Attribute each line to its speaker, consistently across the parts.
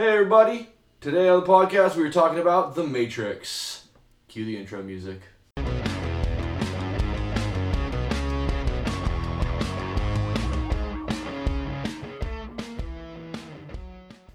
Speaker 1: Hey everybody! Today on the podcast we were talking about The Matrix. Cue the intro music.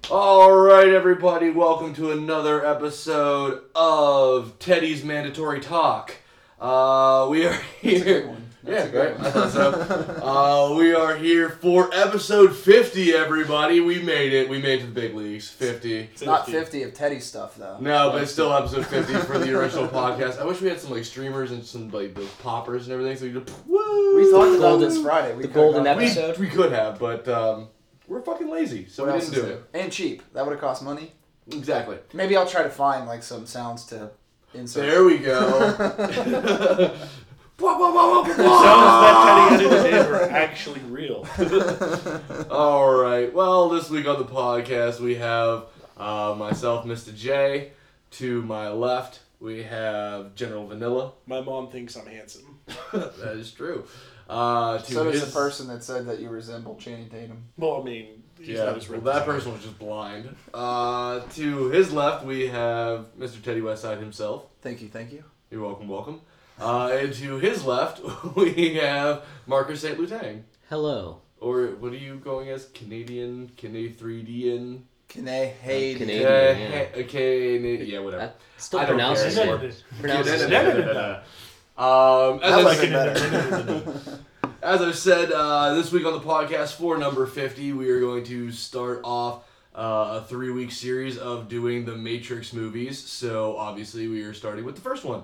Speaker 1: Alright everybody, welcome to another episode of Teddy's Mandatory Talk. Uh, we are here.
Speaker 2: One.
Speaker 1: Yeah,
Speaker 2: That's a good
Speaker 1: right. I thought so. uh, we are here for episode 50, everybody. We made it. We made it to the big leagues. 50.
Speaker 2: It's not 50 of Teddy stuff, though.
Speaker 1: No, but it's still episode 50 for the original podcast. I wish we had some like streamers and some like those poppers and everything so we could woo.
Speaker 2: We talked about
Speaker 3: Golden-
Speaker 2: this Friday. We
Speaker 3: the golden
Speaker 2: gone-
Speaker 1: we,
Speaker 3: episode.
Speaker 1: we could have, but um, we're fucking lazy, so
Speaker 2: What
Speaker 1: we didn't
Speaker 2: is
Speaker 1: do
Speaker 2: it. And cheap. That would have cost money.
Speaker 1: Exactly.
Speaker 2: Maybe I'll try to find like some sounds to insert.
Speaker 1: There we go. Blah, blah, blah, blah, blah.
Speaker 4: sounds that Teddy edited in are actually real.
Speaker 1: All right. Well, this week on the podcast, we have uh, myself, Mr. J. To my left, we have General Vanilla.
Speaker 4: My mom thinks I'm handsome.
Speaker 1: that is true. Uh, to
Speaker 2: so does
Speaker 1: his,
Speaker 2: the person that said that you resemble Channing Tatum.
Speaker 4: Well, I mean, he's
Speaker 1: Yeah,
Speaker 4: not as
Speaker 1: well,
Speaker 4: ripped as
Speaker 1: that
Speaker 4: I am.
Speaker 1: person was just blind. Uh, to his left, we have Mr. Teddy Westside himself.
Speaker 2: Thank you, thank you.
Speaker 1: You're welcome, welcome. Uh, and to his left, we have Marcus St. Lutang.
Speaker 3: Hello.
Speaker 1: Or what are you going as? Canadian? Canadian?
Speaker 2: Kane Hayden.
Speaker 3: Canadian.
Speaker 1: Yeah,
Speaker 3: yeah.
Speaker 1: okay, yeah, whatever.
Speaker 3: That still
Speaker 1: I don't
Speaker 3: pronounces
Speaker 1: care.
Speaker 3: it. Pronounces
Speaker 1: Yeah,
Speaker 3: it.
Speaker 1: Um, as,
Speaker 2: I
Speaker 1: I
Speaker 2: like
Speaker 1: said,
Speaker 2: it better.
Speaker 1: as I said, uh, this week on the podcast for number 50, we are going to start off uh, a three week series of doing the Matrix movies. So obviously, we are starting with the first one.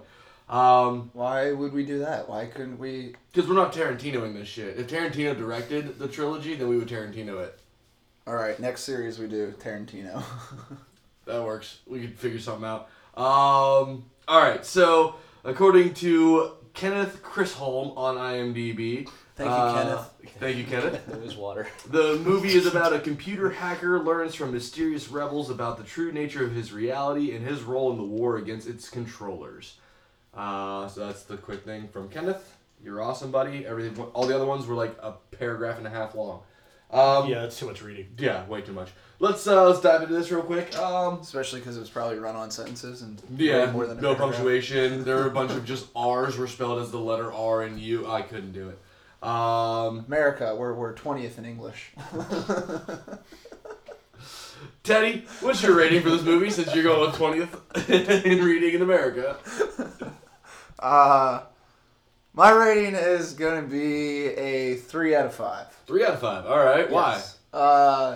Speaker 1: Um,
Speaker 2: Why would we do that? Why couldn't we?
Speaker 1: because we're not Tarantinoing this shit. If Tarantino directed the trilogy, then we would Tarantino it.
Speaker 2: All right, next series we do Tarantino.
Speaker 1: That works. We could figure something out. Um, all right. So, according to Kenneth Chrisholm on IMDb,
Speaker 2: Thank you,
Speaker 1: uh,
Speaker 2: Kenneth.
Speaker 1: Thank you, Kenneth.
Speaker 3: There was water.
Speaker 1: The movie is about a computer hacker learns from mysterious rebels about the true nature of his reality and his role in the war against its controllers. Uh, so that's the quick thing from Kenneth. You're awesome, buddy. Everything. All the other ones were like a paragraph and a half long. Um,
Speaker 4: Yeah, that's too much reading.
Speaker 1: yeah, way too much. Let's uh, let's dive into this real quick. Um,
Speaker 2: Especially because it was probably run-on sentences and
Speaker 1: Yeah,
Speaker 2: way more than a
Speaker 1: no
Speaker 2: paragraph.
Speaker 1: punctuation. There were a bunch of just R's were spelled as the letter R and U. I couldn't do it. Um,
Speaker 2: America, we're we're twentieth in English.
Speaker 1: Teddy, what's your rating for this movie since you're going twentieth in reading in America?
Speaker 2: Uh, my rating is gonna be a three out of five.
Speaker 1: Three out of five. All right. Why?
Speaker 2: Yes. Uh,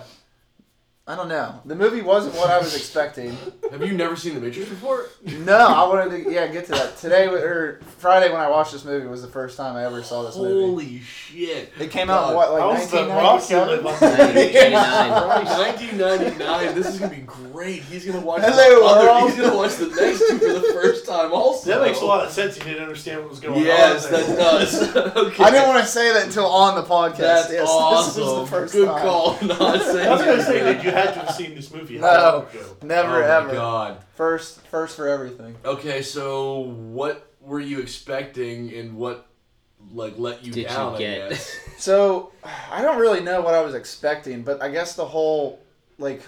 Speaker 2: I don't know. The movie wasn't what I was expecting.
Speaker 1: Have you never seen The Matrix before?
Speaker 2: No, I wanted to yeah get to that today or Friday when I watched this movie was the first time I ever saw this movie.
Speaker 1: Holy shit!
Speaker 2: It came out in what like
Speaker 4: was the rock you live
Speaker 2: 1997.
Speaker 4: under.
Speaker 1: 1999. This is gonna be great. He's gonna watch.
Speaker 2: Hello,
Speaker 1: the other,
Speaker 2: world.
Speaker 1: He's gonna watch the next two for the first time. Also,
Speaker 4: That makes a lot of sense. You didn't understand what was going
Speaker 1: Yes,
Speaker 4: on.
Speaker 1: that does. okay.
Speaker 2: I didn't want to say that until on the podcast.
Speaker 1: That's
Speaker 2: yes,
Speaker 1: awesome.
Speaker 2: This was the first
Speaker 1: Good
Speaker 2: time.
Speaker 1: call. Not saying.
Speaker 4: I was going to say
Speaker 1: anything.
Speaker 4: that you had to have seen this movie. a
Speaker 2: No.
Speaker 4: long ago.
Speaker 2: Never
Speaker 1: oh my
Speaker 2: ever.
Speaker 1: god.
Speaker 2: First, first for everything.
Speaker 1: Okay, so what were you expecting, and what like let you
Speaker 3: Did
Speaker 1: down?
Speaker 3: you
Speaker 1: I
Speaker 3: get?
Speaker 1: guess?
Speaker 2: So I don't really know what I was expecting, but I guess the whole like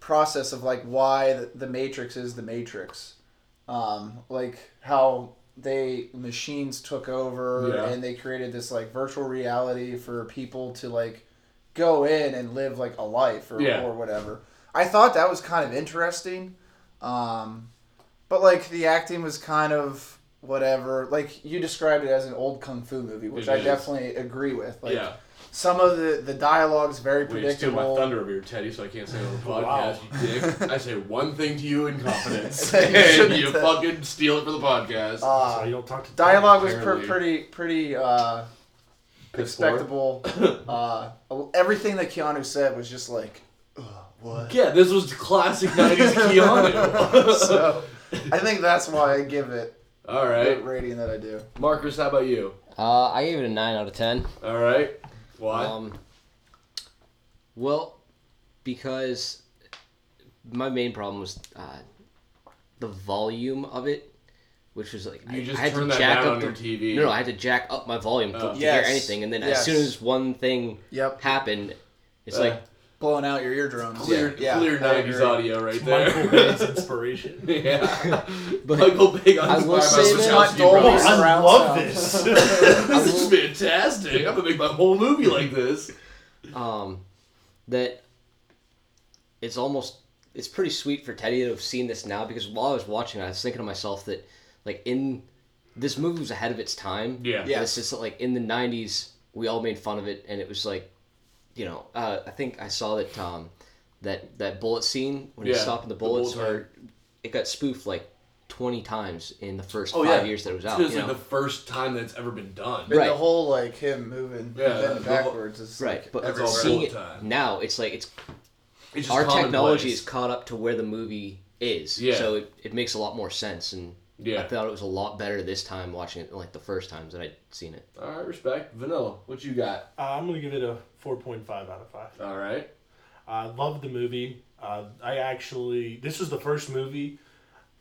Speaker 2: process of like why the, the Matrix is the Matrix, um, like how they machines took over
Speaker 1: Yeah.
Speaker 2: and they created this like virtual reality for people to like go in and live like a life or,
Speaker 1: Yeah.
Speaker 2: or whatever. I thought that was kind of interesting, um, but like the acting was kind of whatever. Like you described it as an old kung fu movie, which
Speaker 1: It
Speaker 2: I
Speaker 1: is.
Speaker 2: definitely agree with. Like
Speaker 1: yeah.
Speaker 2: some of the the dialogue's very
Speaker 1: Wait, you steal my
Speaker 2: predictable.
Speaker 1: thunder over here, Teddy, so I can't say it on the
Speaker 4: Wow.
Speaker 1: podcast, you dick. I say one thing to you in confidence,
Speaker 2: You
Speaker 1: and
Speaker 2: shouldn't
Speaker 1: you
Speaker 2: have.
Speaker 1: fucking steal it for the podcast.
Speaker 4: So
Speaker 2: Uh,
Speaker 4: you don't talk to
Speaker 2: dialogue was pr- pretty pretty uh,
Speaker 1: Piss poor.
Speaker 2: Expectable. uh, everything that Keanu said was just like, "Ugh, what?
Speaker 1: Yeah, this was the classic '90s Keanu.
Speaker 2: so I think that's why I give it
Speaker 1: All right.
Speaker 2: the rating that I do.
Speaker 1: Marcus, how about you?
Speaker 3: Uh, I gave it a nine out of ten.
Speaker 1: All right, why?
Speaker 3: Um, well, because my main problem was uh, the volume of it, which was like
Speaker 1: you
Speaker 3: I,
Speaker 1: just
Speaker 3: I had
Speaker 1: turn
Speaker 3: to
Speaker 1: that
Speaker 3: jack
Speaker 1: down
Speaker 3: up
Speaker 1: on
Speaker 3: the
Speaker 1: your TV.
Speaker 3: no, no, I had to jack up my volume to,
Speaker 1: Oh.
Speaker 3: to
Speaker 2: Yes.
Speaker 3: hear anything, and then
Speaker 2: Yes.
Speaker 3: as soon as one thing
Speaker 2: Yep.
Speaker 3: happened, it's
Speaker 1: Uh,
Speaker 3: like
Speaker 2: blowing out your eardrums.
Speaker 1: Clear,
Speaker 2: yeah,
Speaker 1: clear 90s
Speaker 2: agree.
Speaker 1: audio right
Speaker 4: Michael
Speaker 1: there.
Speaker 4: Bay's inspiration.
Speaker 1: yeah.
Speaker 3: But
Speaker 1: Michael Bay
Speaker 3: I
Speaker 1: got
Speaker 3: will
Speaker 1: inspired by
Speaker 3: say
Speaker 1: the
Speaker 3: that-
Speaker 1: Wachowski
Speaker 2: Dolby
Speaker 4: I love this.
Speaker 1: this is fantastic. I'm gonna make my whole movie like this.
Speaker 3: um, that it's almost it's pretty sweet for Teddy to have seen this now because while I was watching, it, I was thinking to myself that like in this movie was ahead of its time.
Speaker 1: Yeah.
Speaker 2: Yeah.
Speaker 3: It's just like in the '90s, we all made fun of it, and it was like, you know, uh, I think I saw that um, that that bullet scene when
Speaker 1: Yeah,
Speaker 3: he's stopping the
Speaker 1: the
Speaker 3: bullets,
Speaker 1: bullet
Speaker 3: where it got spoofed like 20 times in the first
Speaker 1: Oh
Speaker 3: five
Speaker 1: yeah,
Speaker 3: years that it was out.
Speaker 1: It's
Speaker 3: you
Speaker 1: like
Speaker 3: know?
Speaker 1: the first time that's ever been done.
Speaker 2: But
Speaker 3: Right.
Speaker 2: the whole like him moving
Speaker 1: Yeah,
Speaker 2: bending
Speaker 1: the whole-
Speaker 2: backwards is
Speaker 3: Right,
Speaker 2: like
Speaker 3: but
Speaker 1: That's all
Speaker 3: seeing it
Speaker 1: time.
Speaker 3: now, it's like it's
Speaker 1: It's just
Speaker 3: our technology
Speaker 1: commonplace.
Speaker 3: is caught up to where the movie is.
Speaker 1: Yeah.
Speaker 3: So it, it makes a lot more sense, and
Speaker 1: Yeah.
Speaker 3: I thought it was a lot better this time watching it than like the first times that I'd seen it.
Speaker 1: All right, respect. Vanilla, what you got?
Speaker 4: Uh, I'm gonna give it a 4.5 out of five.
Speaker 1: All right.
Speaker 4: I loved the movie. Uh, I actually, this was the first movie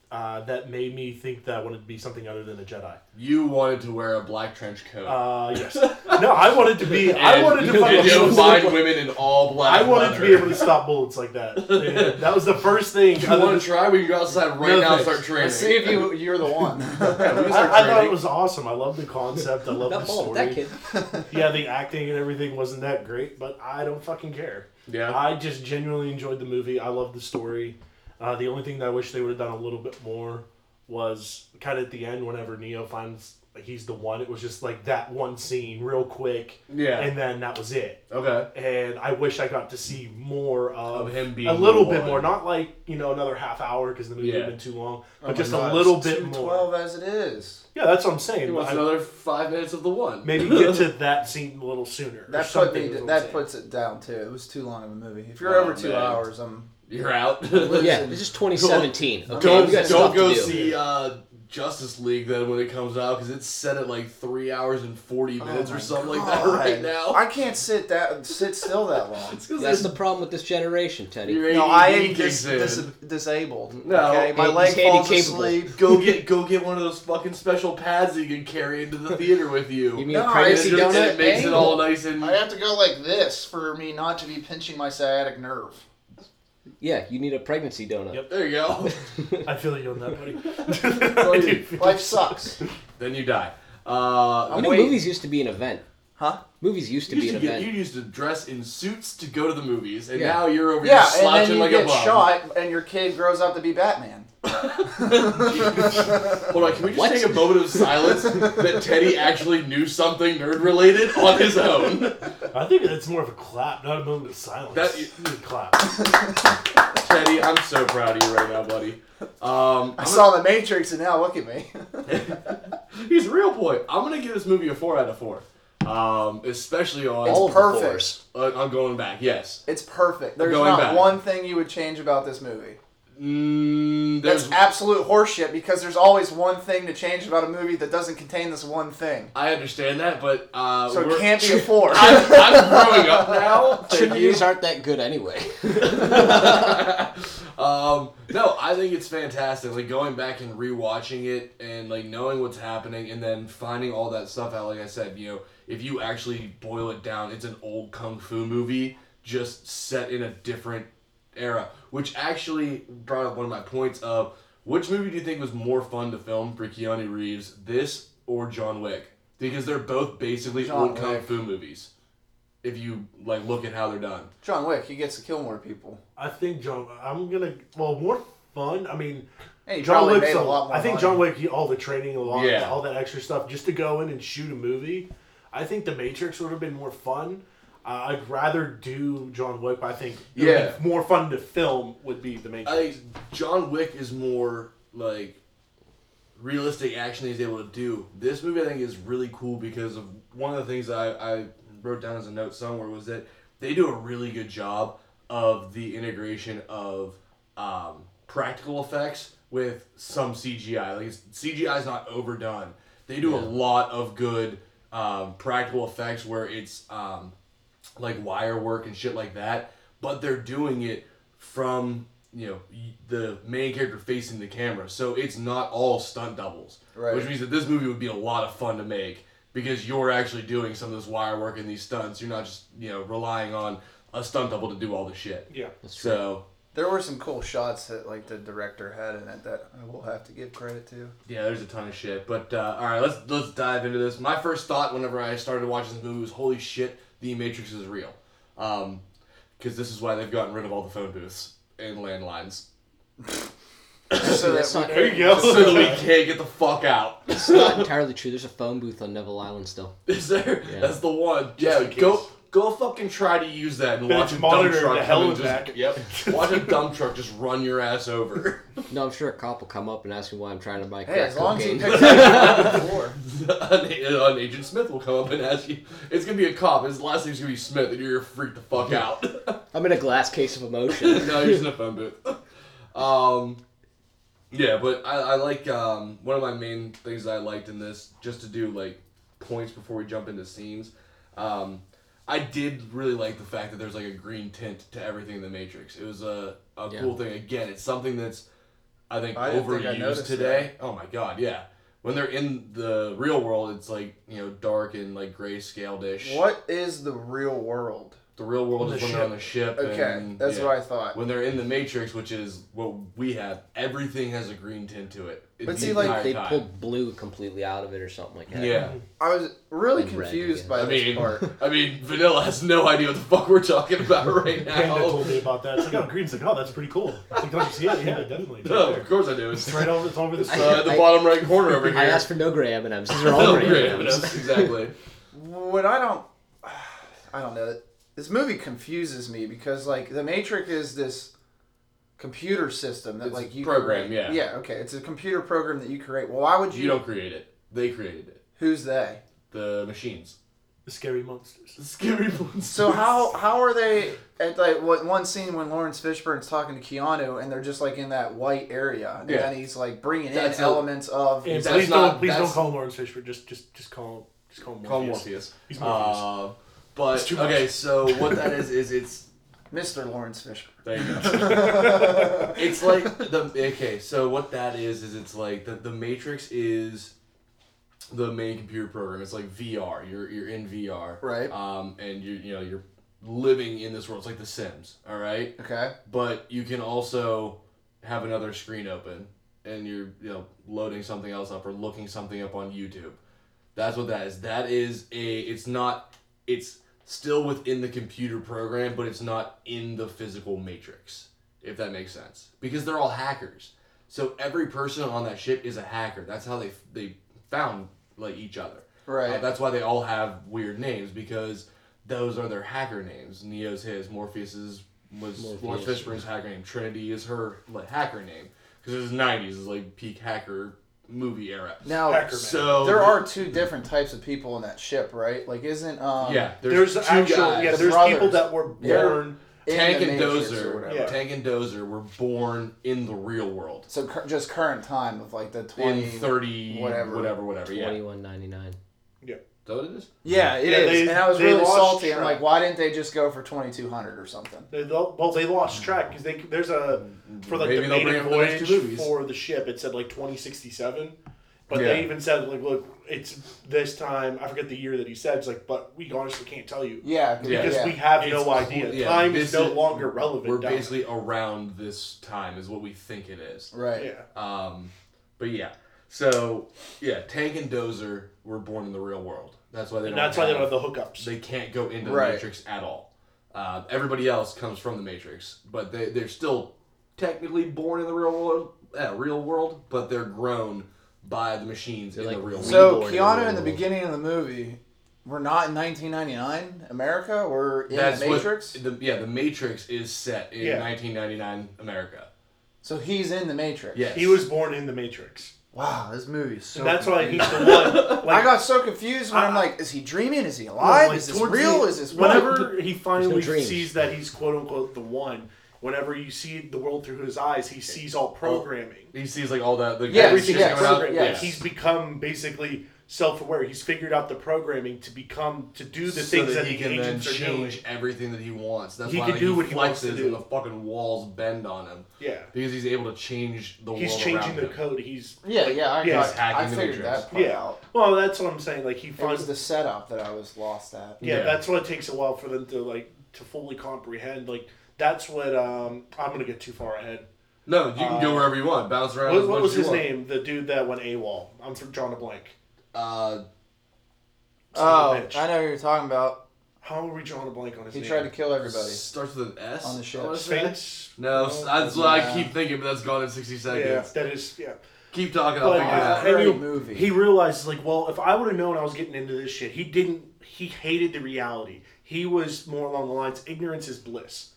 Speaker 4: uh, that made me think that I wanted to be something other than a Jedi.
Speaker 1: You wanted to wear a black trench coat.
Speaker 4: Uh, yes. no, I wanted to be. I wanted to
Speaker 1: you
Speaker 4: fucking
Speaker 1: know, find women in all black.
Speaker 4: I wanted to be able to stop bullets like that. Yeah, that was the first thing.
Speaker 1: You want to try? We can go outside right
Speaker 4: No,
Speaker 1: now and start training.
Speaker 2: Let's see if you you're the one.
Speaker 1: Yeah,
Speaker 4: I, I thought it was awesome. I love the concept. I love the
Speaker 3: That,
Speaker 4: story.
Speaker 3: that kid.
Speaker 4: Yeah, the acting and everything wasn't that great, but I don't fucking care.
Speaker 1: Yeah.
Speaker 4: I just genuinely enjoyed the movie. I love the story. Uh, the only thing that I wish they would have done a little bit more was kind of at the end, whenever Neo finds like, he's the one. It was just like that one scene, real quick,
Speaker 1: Yeah.
Speaker 4: and then that was it.
Speaker 1: okay.
Speaker 4: And I wish I got to see more of,
Speaker 1: Of him being
Speaker 4: a little bit more, not like you know another half hour because the movie
Speaker 1: Yeah.
Speaker 4: had been too long,
Speaker 2: Oh
Speaker 4: but
Speaker 2: my
Speaker 4: just
Speaker 2: God,
Speaker 4: a little bit more.
Speaker 2: 212 as it is.
Speaker 4: Yeah, that's what I'm
Speaker 1: He
Speaker 4: saying.
Speaker 1: wants
Speaker 4: I-
Speaker 1: another five minutes of the one.
Speaker 4: maybe get to that scene a little sooner.
Speaker 2: That put me.
Speaker 4: is what I'm
Speaker 2: That puts it down too. It was too long of a movie. If you're
Speaker 1: Oh,
Speaker 2: over two
Speaker 1: man.
Speaker 2: hours, I'm.
Speaker 1: You're out.
Speaker 3: Yeah, this is 2017. Okay,
Speaker 1: don't
Speaker 3: we got
Speaker 1: don't go
Speaker 3: to do.
Speaker 1: see uh, Justice League then when it comes out because it's set at like three hours and forty minutes
Speaker 2: Oh
Speaker 1: or
Speaker 2: my
Speaker 1: something like that right now.
Speaker 2: I can't sit that sit still that long.
Speaker 1: It's 'cause
Speaker 3: That's the problem with this generation, Teddy.
Speaker 1: your
Speaker 2: No, I am
Speaker 1: kicks
Speaker 2: dis- dis- disabled.
Speaker 1: No,
Speaker 2: okay, my
Speaker 3: he's
Speaker 2: leg falls
Speaker 3: handy-capable.
Speaker 2: asleep.
Speaker 1: go get go get one of those fucking special pads that you can carry into the theater with you.
Speaker 3: You mean
Speaker 2: No,
Speaker 3: a
Speaker 2: I
Speaker 3: pregnancy
Speaker 1: just-
Speaker 3: donut?
Speaker 1: it makes it all nice and
Speaker 2: I have to go like this for me not to be pinching my sciatic nerve.
Speaker 3: Yeah, you need a pregnancy donut.
Speaker 4: Yep.
Speaker 1: there you go.
Speaker 4: I feel like you on that, buddy. I
Speaker 2: Life sucks.
Speaker 1: then you die. Uh,
Speaker 3: You know,
Speaker 2: Wait.
Speaker 3: movies used to be an event.
Speaker 2: Huh?
Speaker 3: Movies used to
Speaker 1: you
Speaker 3: be
Speaker 1: used
Speaker 3: an
Speaker 1: to, get,
Speaker 3: event.
Speaker 1: you used to dress in suits to go to the movies, and
Speaker 3: Yeah.
Speaker 1: now you're over here
Speaker 2: Yeah,
Speaker 1: here
Speaker 2: and then
Speaker 1: slouching
Speaker 2: you
Speaker 1: like
Speaker 2: get
Speaker 1: bum.
Speaker 2: shot, and your kid grows up to be Batman.
Speaker 1: Hold on, can we just
Speaker 3: What?
Speaker 1: take a moment of silence that Teddy actually knew something nerd related on his own?
Speaker 4: I think it's more of a clap, not a moment of silence.
Speaker 1: That-
Speaker 4: You need a clap.
Speaker 1: Teddy, I'm so proud of you right now, buddy. Um,
Speaker 2: I
Speaker 1: I'm
Speaker 2: saw The Matrix, and now look at me.
Speaker 1: gonna- he's a real boy. I'm gonna give this movie a four out of four. Um, especially on
Speaker 2: It's
Speaker 3: All of
Speaker 2: perfect.
Speaker 3: the fours.
Speaker 1: uh, on going back. Yes.
Speaker 2: It's perfect. There's
Speaker 1: Going
Speaker 2: not
Speaker 1: back.
Speaker 2: one thing you would change about this movie.
Speaker 1: Mm,
Speaker 2: That's absolute horseshit because there's always one thing to change about a movie that doesn't contain this one thing.
Speaker 1: I understand that, but uh,
Speaker 2: So it can't be a four.
Speaker 1: I'm, I'm growing up now. Thank you.
Speaker 3: Trinities aren't that good anyway.
Speaker 1: um, no, I think it's fantastic. Like going back and rewatching it and like knowing what's happening and then finding all that stuff out. Like I said, you know, if you actually boil it down, it's an old kung fu movie just set in a different era. Which actually brought up one of my points of which movie do you think was more fun to film for Keanu Reeves, this or John Wick? Because they're both basically
Speaker 2: John
Speaker 1: old kung fu movies. If you like look at how they're done.
Speaker 2: John Wick, he gets to kill more people.
Speaker 4: I think John. I'm gonna. Well, more fun. I mean,
Speaker 2: And he
Speaker 4: John
Speaker 2: probably
Speaker 4: Wick's.
Speaker 2: made
Speaker 4: A,
Speaker 2: a lot more
Speaker 4: I think
Speaker 2: money.
Speaker 4: John Wick. He, all the training, a lot,
Speaker 1: Yeah.
Speaker 4: all that extra stuff, just to go in and shoot a movie. I think The Matrix would have been more fun. Uh, I'd rather do John Wick. But I think
Speaker 1: Yeah.
Speaker 4: more fun to film would be The Matrix.
Speaker 1: I John Wick is more like realistic action he's able to do. This movie I think is really cool because of one of the things I, I wrote down as a note somewhere was that they do a really good job of the integration of um, practical effects with some CGI. Like CGI is not overdone. They do a lot of good um, practical effects where it's um, like wire work and shit like that, but they're doing it from you know the main character facing the camera, so it's not all stunt doubles.
Speaker 2: Right.
Speaker 1: Which means that this movie would be a lot of fun to make because you're actually doing some of this wire work and these stunts. You're not just you know relying on a stunt double to do all the shit.
Speaker 4: Yeah.
Speaker 3: That's true.
Speaker 1: So
Speaker 2: There were some cool shots that like the director had in it that I will have to give credit to.
Speaker 1: yeah, there's a ton of shit. But uh, all right, let's let's dive into this. My first thought whenever I started watching this movie was, "Holy shit, the Matrix is real," um, because this is why they've gotten rid of all the phone booths and landlines,
Speaker 2: So
Speaker 3: That's
Speaker 2: that
Speaker 3: not-
Speaker 2: we
Speaker 4: There you go.
Speaker 1: so that we can't get the fuck out.
Speaker 3: It's not entirely true. There's a phone booth on Neville Island still.
Speaker 1: Is there?
Speaker 3: Yeah.
Speaker 1: That's the one. Yeah,
Speaker 4: in case.
Speaker 1: go go fucking try to use that and
Speaker 4: Then
Speaker 1: watch
Speaker 4: it's
Speaker 1: a dump
Speaker 4: monitored
Speaker 1: truck
Speaker 4: to hell
Speaker 1: come
Speaker 4: and
Speaker 1: just,
Speaker 4: back.
Speaker 1: Yep. Watch a dump truck just run your ass over.
Speaker 3: No, I'm sure a cop will come up and ask me why I'm trying to buy crack
Speaker 2: Hey, as long as he
Speaker 3: cocaine.
Speaker 2: picks up the
Speaker 1: an, an Agent Smith will come up and ask you. It's gonna be a cop. His last name's gonna be Smith, and you're gonna freak the fuck out.
Speaker 3: I'm in a glass case of emotion.
Speaker 1: no, he's in a phone booth. Um, yeah, but I, I like um, one of my main things that I liked in this, just to do like points before we jump into scenes. Um, I did really like the fact that there's like a green tint to everything in the Matrix. It was a, a
Speaker 3: Yeah.
Speaker 1: cool thing. Again, it's something that's I think
Speaker 2: I didn't think I
Speaker 1: overused
Speaker 2: noticed
Speaker 1: today. Oh my god, yeah. When they're in the real world, it's like you know dark and like grayscale dish.
Speaker 2: What is the real world?
Speaker 1: The real world
Speaker 4: The
Speaker 1: is when they're on the ship.
Speaker 2: Okay,
Speaker 1: and,
Speaker 2: that's
Speaker 1: yeah.
Speaker 2: what I thought.
Speaker 1: When they're in the Matrix, which is what we have, everything has a green tint to it.
Speaker 2: But
Speaker 1: the
Speaker 2: see, like,
Speaker 3: they
Speaker 1: time.
Speaker 3: pulled blue completely out of it or something like that.
Speaker 1: Yeah,
Speaker 2: I was really
Speaker 3: And red,
Speaker 2: confused
Speaker 3: I
Speaker 2: by
Speaker 1: I
Speaker 2: this
Speaker 1: mean,
Speaker 2: part.
Speaker 1: I mean, Vanilla has no idea what the fuck we're talking about right
Speaker 4: Panda
Speaker 1: now.
Speaker 4: told me about that. It's like, oh, green's like, oh, that's pretty cool. It's like, don't you see it? Yeah, definitely. It's right
Speaker 1: No,
Speaker 4: there.
Speaker 1: of course I do. It's
Speaker 4: It's right over. It's over the
Speaker 1: uh,
Speaker 4: screen.
Speaker 1: the
Speaker 3: I-
Speaker 1: bottom right corner over here.
Speaker 3: I asked for no gray M&Ms. These are all
Speaker 1: Oh,
Speaker 3: gray
Speaker 1: great,
Speaker 3: M&Ms.
Speaker 1: exactly.
Speaker 2: What I don't, I don't know. This movie confuses me because like the Matrix is this computer system that
Speaker 1: It's
Speaker 2: like you
Speaker 1: program,
Speaker 2: create.
Speaker 1: yeah.
Speaker 2: Yeah. Okay. It's a computer program that you create. Well, why would you?
Speaker 1: You don't create it. They created it.
Speaker 2: Who's they?
Speaker 1: The machines.
Speaker 4: The scary monsters.
Speaker 1: The scary monsters.
Speaker 2: So how how are they at like what one scene when Lawrence Fishburne's talking to Keanu and they're just like in that white area and
Speaker 1: Yeah.
Speaker 2: then he's like bringing
Speaker 1: That's
Speaker 2: in
Speaker 1: a-
Speaker 2: elements of
Speaker 4: And
Speaker 1: That's
Speaker 4: please
Speaker 1: not-
Speaker 4: don't, please don't call him Lawrence Fishburne. Just, just, just call him, just call him
Speaker 1: Call
Speaker 4: Morpheus.
Speaker 1: Morpheus.
Speaker 4: He's Morpheus.
Speaker 1: Uh, but
Speaker 4: It's too much.
Speaker 1: okay, so what that is is it's
Speaker 2: Mr. Lawrence Fishburne.
Speaker 1: there you go. it's like the okay. So what that is is it's like the the Matrix is the main computer program. It's like VR. You're you're in VR,
Speaker 2: Right.
Speaker 1: Um, and you you know you're living in this world. It's like The Sims. All right,
Speaker 2: Okay.
Speaker 1: but you can also have another screen open and you're you know loading something else up or looking something up on YouTube. That's what that is. That is a. It's not. It's still within the computer program, but it's not in the physical matrix. If that makes sense, because they're all hackers. So every person on that ship is a hacker. That's how they they found like each other.
Speaker 2: Right.
Speaker 1: Uh, that's why they all have weird names because those are their hacker names. Neo's his, Morpheus's was
Speaker 3: Morpheus.
Speaker 1: Lawrence Fishburne's hacker name. Trinity is her like hacker name because it was '90s, is like peak hacker movie era.
Speaker 2: now
Speaker 4: Hacker Man.
Speaker 1: So
Speaker 2: there are two different types of people in that ship, right? Like, isn't um
Speaker 1: yeah.
Speaker 4: There's,
Speaker 1: two
Speaker 4: actual,
Speaker 1: guys.
Speaker 4: yeah. There's
Speaker 2: brothers.
Speaker 4: people that were born.
Speaker 2: in
Speaker 1: Tank and Dozer.
Speaker 4: Yeah.
Speaker 1: Tank and Dozer were born in the real world
Speaker 2: So cur- just current time of like the twenty.
Speaker 1: in 30
Speaker 2: whatever.
Speaker 1: whatever whatever yeah. Is that what it is?
Speaker 2: yeah, it is.
Speaker 4: Yeah, they-
Speaker 2: and I was really
Speaker 4: lost
Speaker 2: salty. I'm like, why didn't they just go for twenty two hundred or something?
Speaker 4: They, they'll- well, they lost track because they there's a for like
Speaker 1: Maybe
Speaker 4: the
Speaker 1: they'll
Speaker 4: maiden
Speaker 1: it for the next
Speaker 4: voyage for the ship. It said like 2067, but
Speaker 1: Yeah.
Speaker 4: they even said like, look, it's this time. I forget the year that he said. It's like, but we honestly can't tell you
Speaker 2: Yeah,
Speaker 1: Yeah.
Speaker 4: because
Speaker 2: yeah.
Speaker 4: we have
Speaker 1: It's
Speaker 4: no
Speaker 1: cool-
Speaker 4: idea.
Speaker 1: yeah,
Speaker 4: time
Speaker 1: this
Speaker 4: is no
Speaker 1: is-
Speaker 4: longer relevant.
Speaker 1: We're
Speaker 4: down
Speaker 1: basically around this time is what we think it is.
Speaker 2: right.
Speaker 4: yeah.
Speaker 1: Um, but yeah, so yeah, Tank and Dozer were born in the real world. That's why they
Speaker 4: And
Speaker 1: don't.
Speaker 4: that's why they don't
Speaker 1: have,
Speaker 4: have the hookups.
Speaker 1: They can't go into
Speaker 2: Right.
Speaker 1: the Matrix at all. Uh, everybody else comes from the Matrix, but they they're still technically born in the real world. Uh, real world, but they're grown by the machines
Speaker 3: They're
Speaker 1: in
Speaker 3: like
Speaker 1: the real world.
Speaker 2: So
Speaker 3: Reborn in the
Speaker 2: Keanu
Speaker 3: real
Speaker 2: in the
Speaker 3: world.
Speaker 2: beginning of the movie, we're not in 1999 America. We're in
Speaker 1: That's
Speaker 2: the
Speaker 1: what-
Speaker 2: Matrix.
Speaker 1: the, yeah, the Matrix is set in
Speaker 4: Yeah.
Speaker 1: 1999 America.
Speaker 2: So he's in the Matrix.
Speaker 1: Yes.
Speaker 4: He was born in the Matrix.
Speaker 2: Wow, this movie is so.
Speaker 4: And that's why he's the one. Like,
Speaker 2: I got so confused when I, am like, is he dreaming? Is he alive?
Speaker 4: like,
Speaker 2: is this
Speaker 4: towards
Speaker 2: real?
Speaker 4: the-
Speaker 2: is this what?
Speaker 4: whenever he finally
Speaker 3: dreams.
Speaker 4: sees that he's quote unquote the one? Whenever you see the world through his eyes, he sees all programming.
Speaker 1: He sees like all that. The,
Speaker 2: Yes,
Speaker 1: everything's
Speaker 2: yes,
Speaker 1: coming out.
Speaker 4: program.
Speaker 2: yes.
Speaker 4: He's become basically self-aware. He's figured out the programming to become to do the
Speaker 1: so
Speaker 4: things that,
Speaker 1: he
Speaker 4: the
Speaker 1: can then
Speaker 4: agents are doing.
Speaker 1: change everything that he wants. That's
Speaker 4: He
Speaker 1: why
Speaker 4: can
Speaker 1: like,
Speaker 4: do
Speaker 1: he
Speaker 4: what he wants to do.
Speaker 1: and the fucking walls bend on him
Speaker 4: Yeah,
Speaker 1: because he's able to change the world.
Speaker 4: he's
Speaker 1: world
Speaker 4: changing the
Speaker 1: him.
Speaker 4: code. He's
Speaker 2: yeah,
Speaker 4: like,
Speaker 2: yeah, I
Speaker 4: yeah,
Speaker 2: got.
Speaker 1: he's hacking
Speaker 2: I figured
Speaker 1: Matrix.
Speaker 2: that part
Speaker 4: Yeah.
Speaker 2: out.
Speaker 4: Well, that's what I'm saying. Like he finds
Speaker 2: was the setup that I was lost at.
Speaker 4: Yeah,
Speaker 1: Yeah.
Speaker 4: that's what it takes a while for them to like to fully comprehend. Like that's what um, I'm gonna get too far ahead.
Speaker 1: No, you can go
Speaker 4: Uh,
Speaker 1: wherever you want. Bounce around. as
Speaker 4: What, what was
Speaker 1: as you
Speaker 4: his
Speaker 1: want.
Speaker 4: name? The dude that went AWOL. I'm from drawing a blank.
Speaker 1: Uh,
Speaker 2: Oh,
Speaker 4: Son of a bitch.
Speaker 2: I know who you're talking about.
Speaker 4: How are we drawing a blank on his face?
Speaker 2: He
Speaker 4: name?
Speaker 2: tried to kill everybody.
Speaker 1: starts with an S
Speaker 2: On the ship.
Speaker 1: I wanna say.
Speaker 4: Sphinx.
Speaker 1: No,
Speaker 4: No?
Speaker 1: that's what I keep thinking, but that's gone in sixty seconds.
Speaker 4: Yeah,
Speaker 1: seconds.
Speaker 4: that is yeah.
Speaker 1: Keep talking. I'll
Speaker 4: But,
Speaker 1: figure it
Speaker 4: uh,
Speaker 1: out.
Speaker 4: and
Speaker 2: Great
Speaker 4: you-
Speaker 2: movie.
Speaker 4: He realizes like, well, if I would have known I was getting into this shit, he didn't. He hated the reality. He was more along the lines, ignorance is bliss.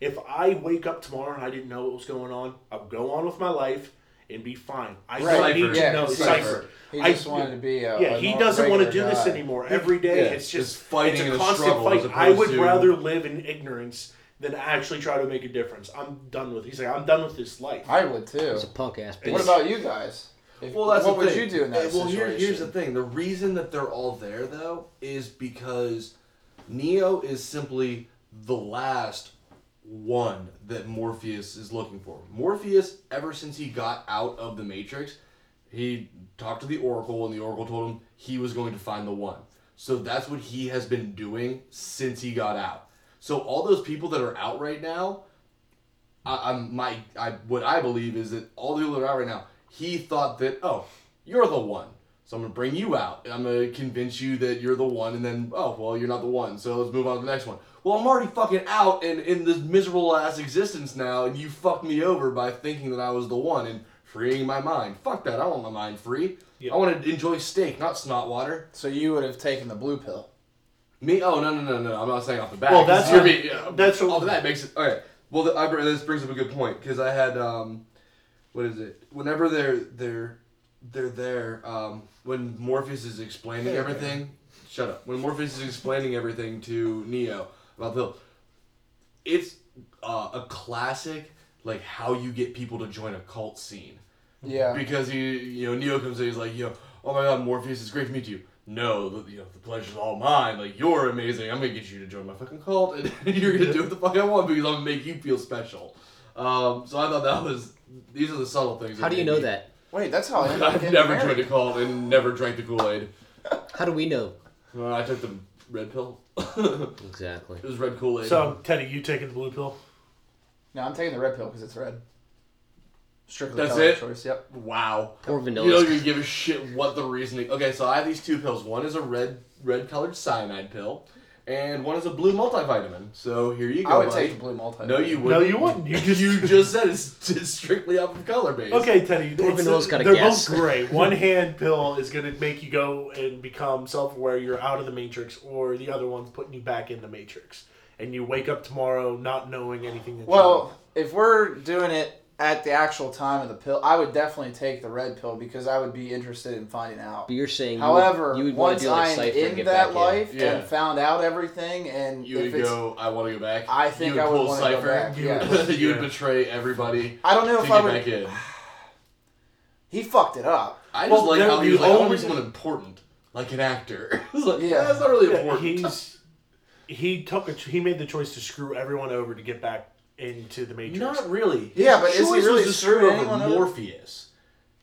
Speaker 4: If I wake up tomorrow and I didn't know what was going on, I'll go on with my life and be fine. I
Speaker 2: Right.
Speaker 4: don't need to
Speaker 2: Yeah,
Speaker 4: know
Speaker 2: he's
Speaker 4: Cypher.
Speaker 2: He
Speaker 4: I-
Speaker 2: just wanted to be a
Speaker 4: Yeah,
Speaker 2: a
Speaker 4: he doesn't want to do
Speaker 2: regular
Speaker 4: this anymore. Every day,
Speaker 1: Yeah,
Speaker 4: it's just
Speaker 1: it's fighting
Speaker 4: It's a
Speaker 1: and a
Speaker 4: constant
Speaker 1: struggle as
Speaker 4: fight. I would
Speaker 1: to-
Speaker 4: rather live in ignorance than actually try to make a difference. I'm done with. He's like, I'm done with this life.
Speaker 2: I would too.
Speaker 3: He's a punk ass bitch.
Speaker 2: What about you guys? If-
Speaker 1: Well, that's
Speaker 2: what
Speaker 1: the
Speaker 2: would
Speaker 1: thing.
Speaker 2: you do in that
Speaker 1: Uh, well, here, here's the thing. The reason that they're all there, though, is because Neo is simply the last one that Morpheus is looking for. Morpheus, ever since he got out of the Matrix, he talked to the Oracle, and the Oracle told him he was going to find the one. So that's what he has been doing since he got out. So all those people that are out right now, I, I'm my I what I believe is that all the people that are out right now, he thought that oh, you're the one, so I'm gonna bring you out. I'm gonna convince you that you're the one, and then oh well, you're not the one, so let's move on to the next one. Well, I'm already fucking out and in this miserable ass existence now, and you fucked me over by thinking that I was the one and freeing my mind. Fuck that, I want my mind free.
Speaker 4: Yeah.
Speaker 1: I want to enjoy steak, not snot water.
Speaker 2: So you would have taken the blue pill.
Speaker 1: Me? Oh no no no no! I'm not saying off the bat.
Speaker 4: Well,
Speaker 1: 'cause
Speaker 4: that's
Speaker 1: you're
Speaker 4: what-
Speaker 1: being- yeah,
Speaker 4: that's what-
Speaker 1: off the bat makes it. Okay. Well, the, I, this brings up a good point because I had um, what is it? Whenever they're they're they're there, um, when Morpheus is explaining
Speaker 4: Okay.
Speaker 1: everything. Shut up. When Morpheus is explaining everything to Neo about the, it's uh, a classic like how you get people to join a cult scene
Speaker 2: Yeah.
Speaker 1: because he, you know, Neo comes in, he's like, yo, oh my god, Morpheus, it's great to meet you. No, the, you know, the pleasure's all mine. Like, you're amazing. I'm gonna get you to join my fucking cult, and you're gonna do what the fuck I want because I'm gonna make you feel special. Um, so I thought that was, these are the subtle things.
Speaker 3: How do you know
Speaker 1: me-
Speaker 3: that?
Speaker 2: Wait, that's how I ended up
Speaker 1: I've
Speaker 2: getting
Speaker 1: never
Speaker 2: married.
Speaker 1: joined a cult and never drank the Kool Aid.
Speaker 3: How do we know?
Speaker 1: Uh, I took the red pill. Exactly. It
Speaker 3: Exactly.
Speaker 1: was red Kool Aid.
Speaker 4: So Teddy, you taking the blue pill?
Speaker 2: No, I'm taking the red pill because it's red. Strictly
Speaker 1: That's
Speaker 2: color
Speaker 1: it?
Speaker 2: choice. Yep.
Speaker 1: wow.
Speaker 3: Poor vanilla.
Speaker 1: You don't even give a shit what the reasoning. Okay, so I have these two pills. One is a red red colored cyanide pill, and one is a blue multivitamin. So here you go.
Speaker 2: I would
Speaker 1: buddy.
Speaker 2: take the blue multi.
Speaker 1: No, you wouldn't.
Speaker 4: No, you wouldn't. You just
Speaker 1: you just said it's, it's strictly off of color base.
Speaker 4: Okay, Teddy.
Speaker 3: Poor
Speaker 4: it's-
Speaker 3: Vanilla's got a
Speaker 4: they're
Speaker 3: guess.
Speaker 4: both great. One hand pill is going to make you go and become self-aware. You're out of the matrix, or the other one's putting you back in the matrix, and you wake up tomorrow not knowing anything. That you
Speaker 2: Well, if we're doing it at the actual time of the pill, I would definitely take the red pill because I would be interested in finding out.
Speaker 3: But you're saying you
Speaker 2: However,
Speaker 3: would, you would want
Speaker 2: once
Speaker 3: to do like
Speaker 2: I'm
Speaker 3: Cypher
Speaker 2: in that
Speaker 3: back
Speaker 2: life
Speaker 1: Yeah.
Speaker 2: and found out everything, and
Speaker 1: You
Speaker 2: if
Speaker 1: would go. I want to go back.
Speaker 2: I think
Speaker 1: you
Speaker 2: I would
Speaker 1: pull
Speaker 2: wanna go
Speaker 1: Cypher.
Speaker 2: back,
Speaker 1: You,
Speaker 2: yeah.
Speaker 1: would, you would betray everybody
Speaker 2: I don't know
Speaker 1: to
Speaker 2: if
Speaker 1: get
Speaker 2: I would.
Speaker 1: back in.
Speaker 2: He fucked it up.
Speaker 1: I just
Speaker 4: Well,
Speaker 1: like how he
Speaker 4: the
Speaker 1: was like, I want to
Speaker 4: only-
Speaker 1: important, like an actor. Like,
Speaker 2: Yeah.
Speaker 1: yeah, that's not really
Speaker 4: Yeah,
Speaker 1: important.
Speaker 4: he's he took a he made the choice to screw everyone over to get back into the matrix.
Speaker 1: Not really.
Speaker 2: Yeah,
Speaker 1: His
Speaker 2: but is he really
Speaker 1: was to
Speaker 2: screwing
Speaker 1: screw over
Speaker 2: over?
Speaker 1: Morpheus?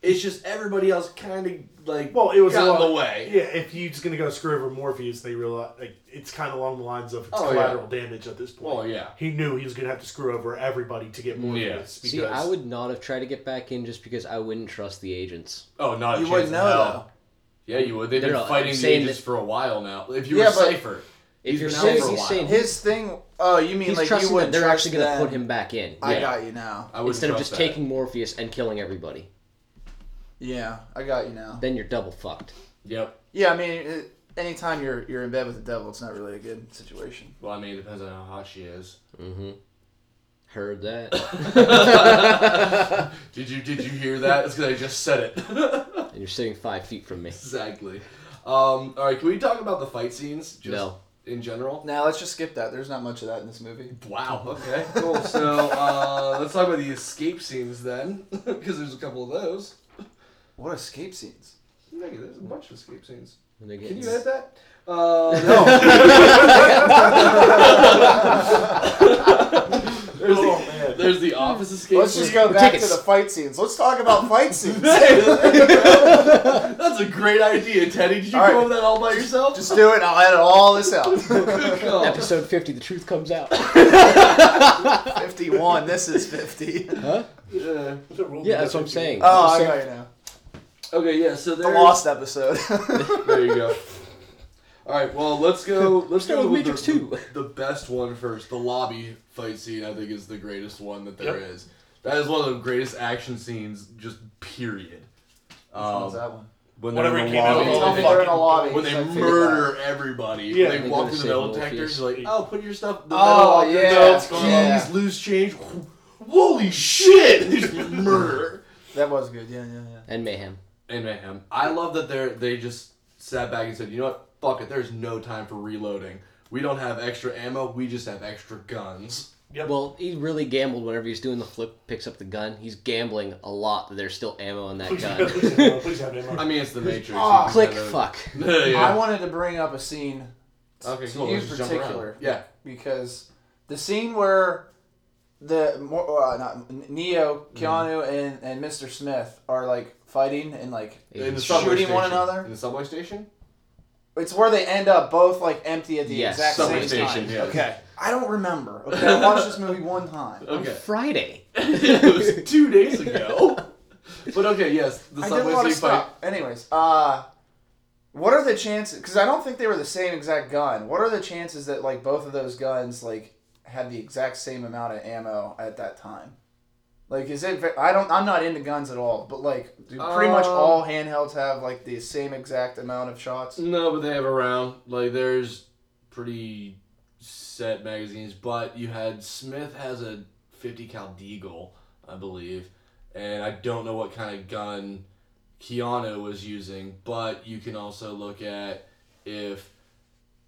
Speaker 1: It's just everybody else kind of like
Speaker 4: well, it was
Speaker 1: got
Speaker 4: a
Speaker 1: in the way.
Speaker 4: Yeah, if you're just gonna go screw over Morpheus, they realize like it's kind of along the lines of it's
Speaker 1: Oh, yeah.
Speaker 4: collateral damage at this point.
Speaker 1: Well, yeah.
Speaker 4: He knew he was gonna have to screw over everybody to get Morpheus.
Speaker 3: See,
Speaker 4: because
Speaker 3: I would not have tried to get back in just because I wouldn't trust the agents.
Speaker 1: Oh, not
Speaker 2: You wouldn't
Speaker 1: in
Speaker 2: know
Speaker 1: hell. Yeah, you would. They've
Speaker 3: No,
Speaker 1: been
Speaker 3: no, I'm
Speaker 1: fighting the agents
Speaker 3: that-
Speaker 1: for a while now. If you
Speaker 2: Yeah,
Speaker 1: were
Speaker 2: but-
Speaker 1: Cypher,
Speaker 3: If
Speaker 1: he's
Speaker 3: you're
Speaker 1: been out
Speaker 3: saying
Speaker 1: a while.
Speaker 2: His thing. Oh, you mean
Speaker 3: he's
Speaker 2: like you
Speaker 3: that
Speaker 2: wouldn't
Speaker 3: they're
Speaker 2: trust
Speaker 3: actually going to
Speaker 2: them.
Speaker 3: put him back in
Speaker 2: I
Speaker 1: Yeah.
Speaker 2: got you now.
Speaker 1: I wouldn't
Speaker 3: instead of
Speaker 1: trust
Speaker 3: just
Speaker 1: that.
Speaker 3: taking Morpheus and killing everybody.
Speaker 2: Yeah, I got you now.
Speaker 3: Then you're double fucked.
Speaker 1: Yep.
Speaker 2: Yeah, I mean, it, anytime you're you're in bed with the devil, it's not really a good situation.
Speaker 1: Well, I mean, it depends on how hot she is.
Speaker 3: Mm-hmm. Heard that.
Speaker 1: Did you Did you hear that? It's because I just said it.
Speaker 3: and you're sitting five feet from me.
Speaker 1: exactly. Um, all right, can we talk about the fight scenes? Just
Speaker 3: No.
Speaker 1: In general.
Speaker 2: Now let's just skip that. There's not much of that in this movie.
Speaker 1: Wow. Okay. Cool. So uh, let's talk about the escape scenes then, because there's a couple of those.
Speaker 2: What escape scenes?
Speaker 1: Yeah, there's a bunch of escape scenes.
Speaker 3: When they get
Speaker 1: Can you edit that? Uh,
Speaker 2: No.
Speaker 1: There's,
Speaker 4: Oh, man.
Speaker 1: There's,
Speaker 4: man.
Speaker 1: there's the office escape.
Speaker 2: Let's just go back
Speaker 3: tickets.
Speaker 2: to the fight scenes. Let's talk about fight scenes.
Speaker 1: That's a great idea, Teddy. Did you
Speaker 2: All
Speaker 1: come
Speaker 2: right.
Speaker 1: up with that all by yourself?
Speaker 2: Just do it. and I'll edit all this out.
Speaker 3: Episode 50, the truth comes out.
Speaker 2: Fifty-one. This is fifty.
Speaker 3: Huh?
Speaker 1: Yeah.
Speaker 3: Yeah, that's what I'm saying.
Speaker 2: Oh,
Speaker 3: I'm
Speaker 2: I
Speaker 3: saying-
Speaker 2: know you know.
Speaker 1: Okay, yeah. So
Speaker 2: The
Speaker 1: there's
Speaker 2: lost episode.
Speaker 1: There you go. All right, well, let's go. Let's go
Speaker 3: with
Speaker 1: with
Speaker 3: Matrix
Speaker 1: the,
Speaker 3: 2.
Speaker 1: the best one first. The lobby fight scene, I think, is the greatest one that there
Speaker 4: Yep.
Speaker 1: is. That is one of the greatest action scenes, just period. Um,
Speaker 2: that one?
Speaker 1: when
Speaker 4: Whenever
Speaker 1: they're in the
Speaker 4: came out
Speaker 1: lobby,
Speaker 4: of
Speaker 2: Tell
Speaker 4: all
Speaker 2: me
Speaker 4: the
Speaker 2: they're in a lobby.
Speaker 1: when they
Speaker 2: so I
Speaker 1: murder everybody,
Speaker 4: Yeah.
Speaker 1: they
Speaker 3: They
Speaker 1: walk through the metal
Speaker 3: save
Speaker 1: detectors.
Speaker 3: Morpheus.
Speaker 1: Like, oh, put your stuff. The
Speaker 2: Oh,
Speaker 1: metal
Speaker 2: yeah,
Speaker 1: belts, keys,
Speaker 2: yeah.
Speaker 1: loose change. Holy shit! They murder.
Speaker 2: that. That was good. Yeah, yeah, yeah.
Speaker 3: And Mayhem.
Speaker 1: and mayhem. I love that they they just sat back and said, you know what, fuck it. There's no time for reloading. We don't have extra ammo. We just have extra guns.
Speaker 4: Yep.
Speaker 3: Well, he really gambled whenever he's doing the flip, picks up the gun. He's gambling a lot that there's still ammo in that
Speaker 4: Please,
Speaker 3: gun.
Speaker 4: please, have ammo, please have ammo.
Speaker 1: I mean, it's the Matrix. You
Speaker 3: Click,
Speaker 1: kinda-
Speaker 3: fuck.
Speaker 1: yeah.
Speaker 2: I wanted to bring up a scene
Speaker 1: Okay,
Speaker 2: to
Speaker 1: cool.
Speaker 2: you
Speaker 1: Let's just
Speaker 2: particular.
Speaker 1: Yeah.
Speaker 2: because the scene where the more uh, not Neo, Keanu, and and Mr. Smith are like fighting and like
Speaker 1: In the
Speaker 3: Shooting
Speaker 1: subway
Speaker 2: shooting one another?
Speaker 1: In the subway station?
Speaker 2: It's where they end up both like empty at the
Speaker 3: Yes,
Speaker 2: exact
Speaker 1: subway
Speaker 2: same
Speaker 1: station,
Speaker 2: time.
Speaker 1: yes.
Speaker 2: Okay, I don't remember. Okay, I watched this movie one time.
Speaker 3: On
Speaker 1: Okay.
Speaker 3: Friday.
Speaker 1: it was two days ago. But okay, yes. The
Speaker 2: I didn't
Speaker 1: subway
Speaker 2: want to
Speaker 1: scene fight.
Speaker 2: stop. Anyways, uh, what are the chances? Because I don't think they were the same exact gun. What are the chances that like both of those guns like had the exact same amount of ammo at that time? Like, is it? I don't. I'm not into guns at all. But like, do pretty much
Speaker 1: Um,
Speaker 2: all handhelds have like the same exact amount of shots?
Speaker 1: No, but they have a round. Like there's pretty set magazines, but you had Smith has a 50 cal Deagle, I believe, and I don't know what kind of gun Keanu was using, but you can also look at if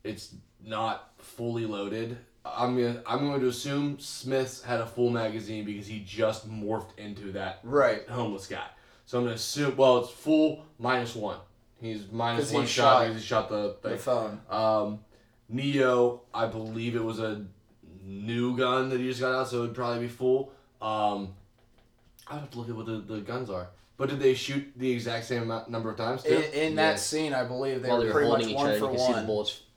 Speaker 1: it's not fully loaded. I'm gonna I'm going to assume Smith's had a full magazine because he just morphed into that
Speaker 2: Right.
Speaker 1: homeless guy. So I'm gonna assume. Well, it's full minus one. He's minus
Speaker 2: 'Cause he
Speaker 1: one shot,
Speaker 2: shot
Speaker 1: because he shot the
Speaker 2: The
Speaker 1: thing.
Speaker 2: phone.
Speaker 1: Um, Neo, I believe it was a new gun that he just got out, so it'd probably be full. Um, I have to look at what the, the guns are. But did they shoot the exact same amount, number of times? Too?
Speaker 2: In, in that scene, I believe they
Speaker 3: While
Speaker 2: were
Speaker 3: they were
Speaker 2: pretty
Speaker 3: holding
Speaker 2: much
Speaker 3: each
Speaker 2: one
Speaker 3: other,
Speaker 2: for
Speaker 3: you can see the
Speaker 2: one.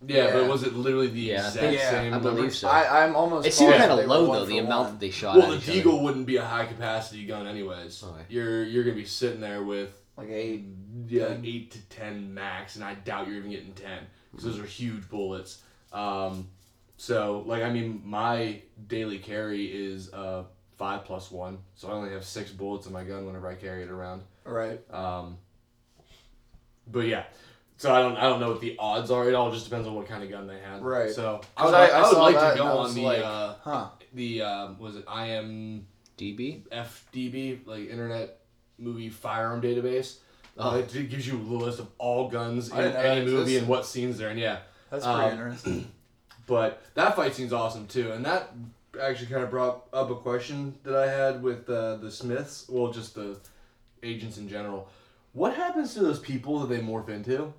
Speaker 3: Bullets.
Speaker 1: Yeah,
Speaker 2: Yeah.
Speaker 1: but was it literally the
Speaker 3: Yeah,
Speaker 1: exact
Speaker 3: think-
Speaker 2: Yeah,
Speaker 1: same?
Speaker 3: I
Speaker 1: number?
Speaker 3: believe so.
Speaker 2: I, I'm almost.
Speaker 3: It seemed kind of low though,
Speaker 2: for
Speaker 3: the amount
Speaker 2: one.
Speaker 3: that they shot.
Speaker 1: Well,
Speaker 3: at
Speaker 1: the
Speaker 3: each other.
Speaker 1: Deagle wouldn't be a high capacity gun, anyways.
Speaker 3: Okay.
Speaker 1: You're you're gonna be sitting there with
Speaker 2: like eight.
Speaker 1: yeah,
Speaker 2: Ten.
Speaker 1: eight to ten max, and I doubt you're even getting ten because those are huge bullets. Um, so like I mean, my daily carry is uh five plus one, so I only have six bullets in my gun whenever I carry it around.
Speaker 2: Right.
Speaker 1: Um, but yeah, so I don't I don't know what the odds are. It all just depends on what kind of gun they had.
Speaker 2: Right.
Speaker 1: So I
Speaker 2: 'Cause
Speaker 1: would,
Speaker 2: I-
Speaker 1: I,
Speaker 2: I
Speaker 1: would like to go on the
Speaker 2: like,
Speaker 1: uh,
Speaker 2: Huh.
Speaker 1: the um, was it IM
Speaker 3: DB.
Speaker 1: FDB, like Internet Movie Firearm Database. Uh, it gives you a list of all guns in
Speaker 2: didn't know
Speaker 1: any movie
Speaker 2: existed.
Speaker 1: and what scenes they're in. Yeah,
Speaker 2: That's pretty
Speaker 1: Um,
Speaker 2: interesting.
Speaker 1: but that fight scene's awesome too, and that actually kind of brought up a question that I had with uh, the Smiths. Well, just the agents in general. What happens to those people that they morph into?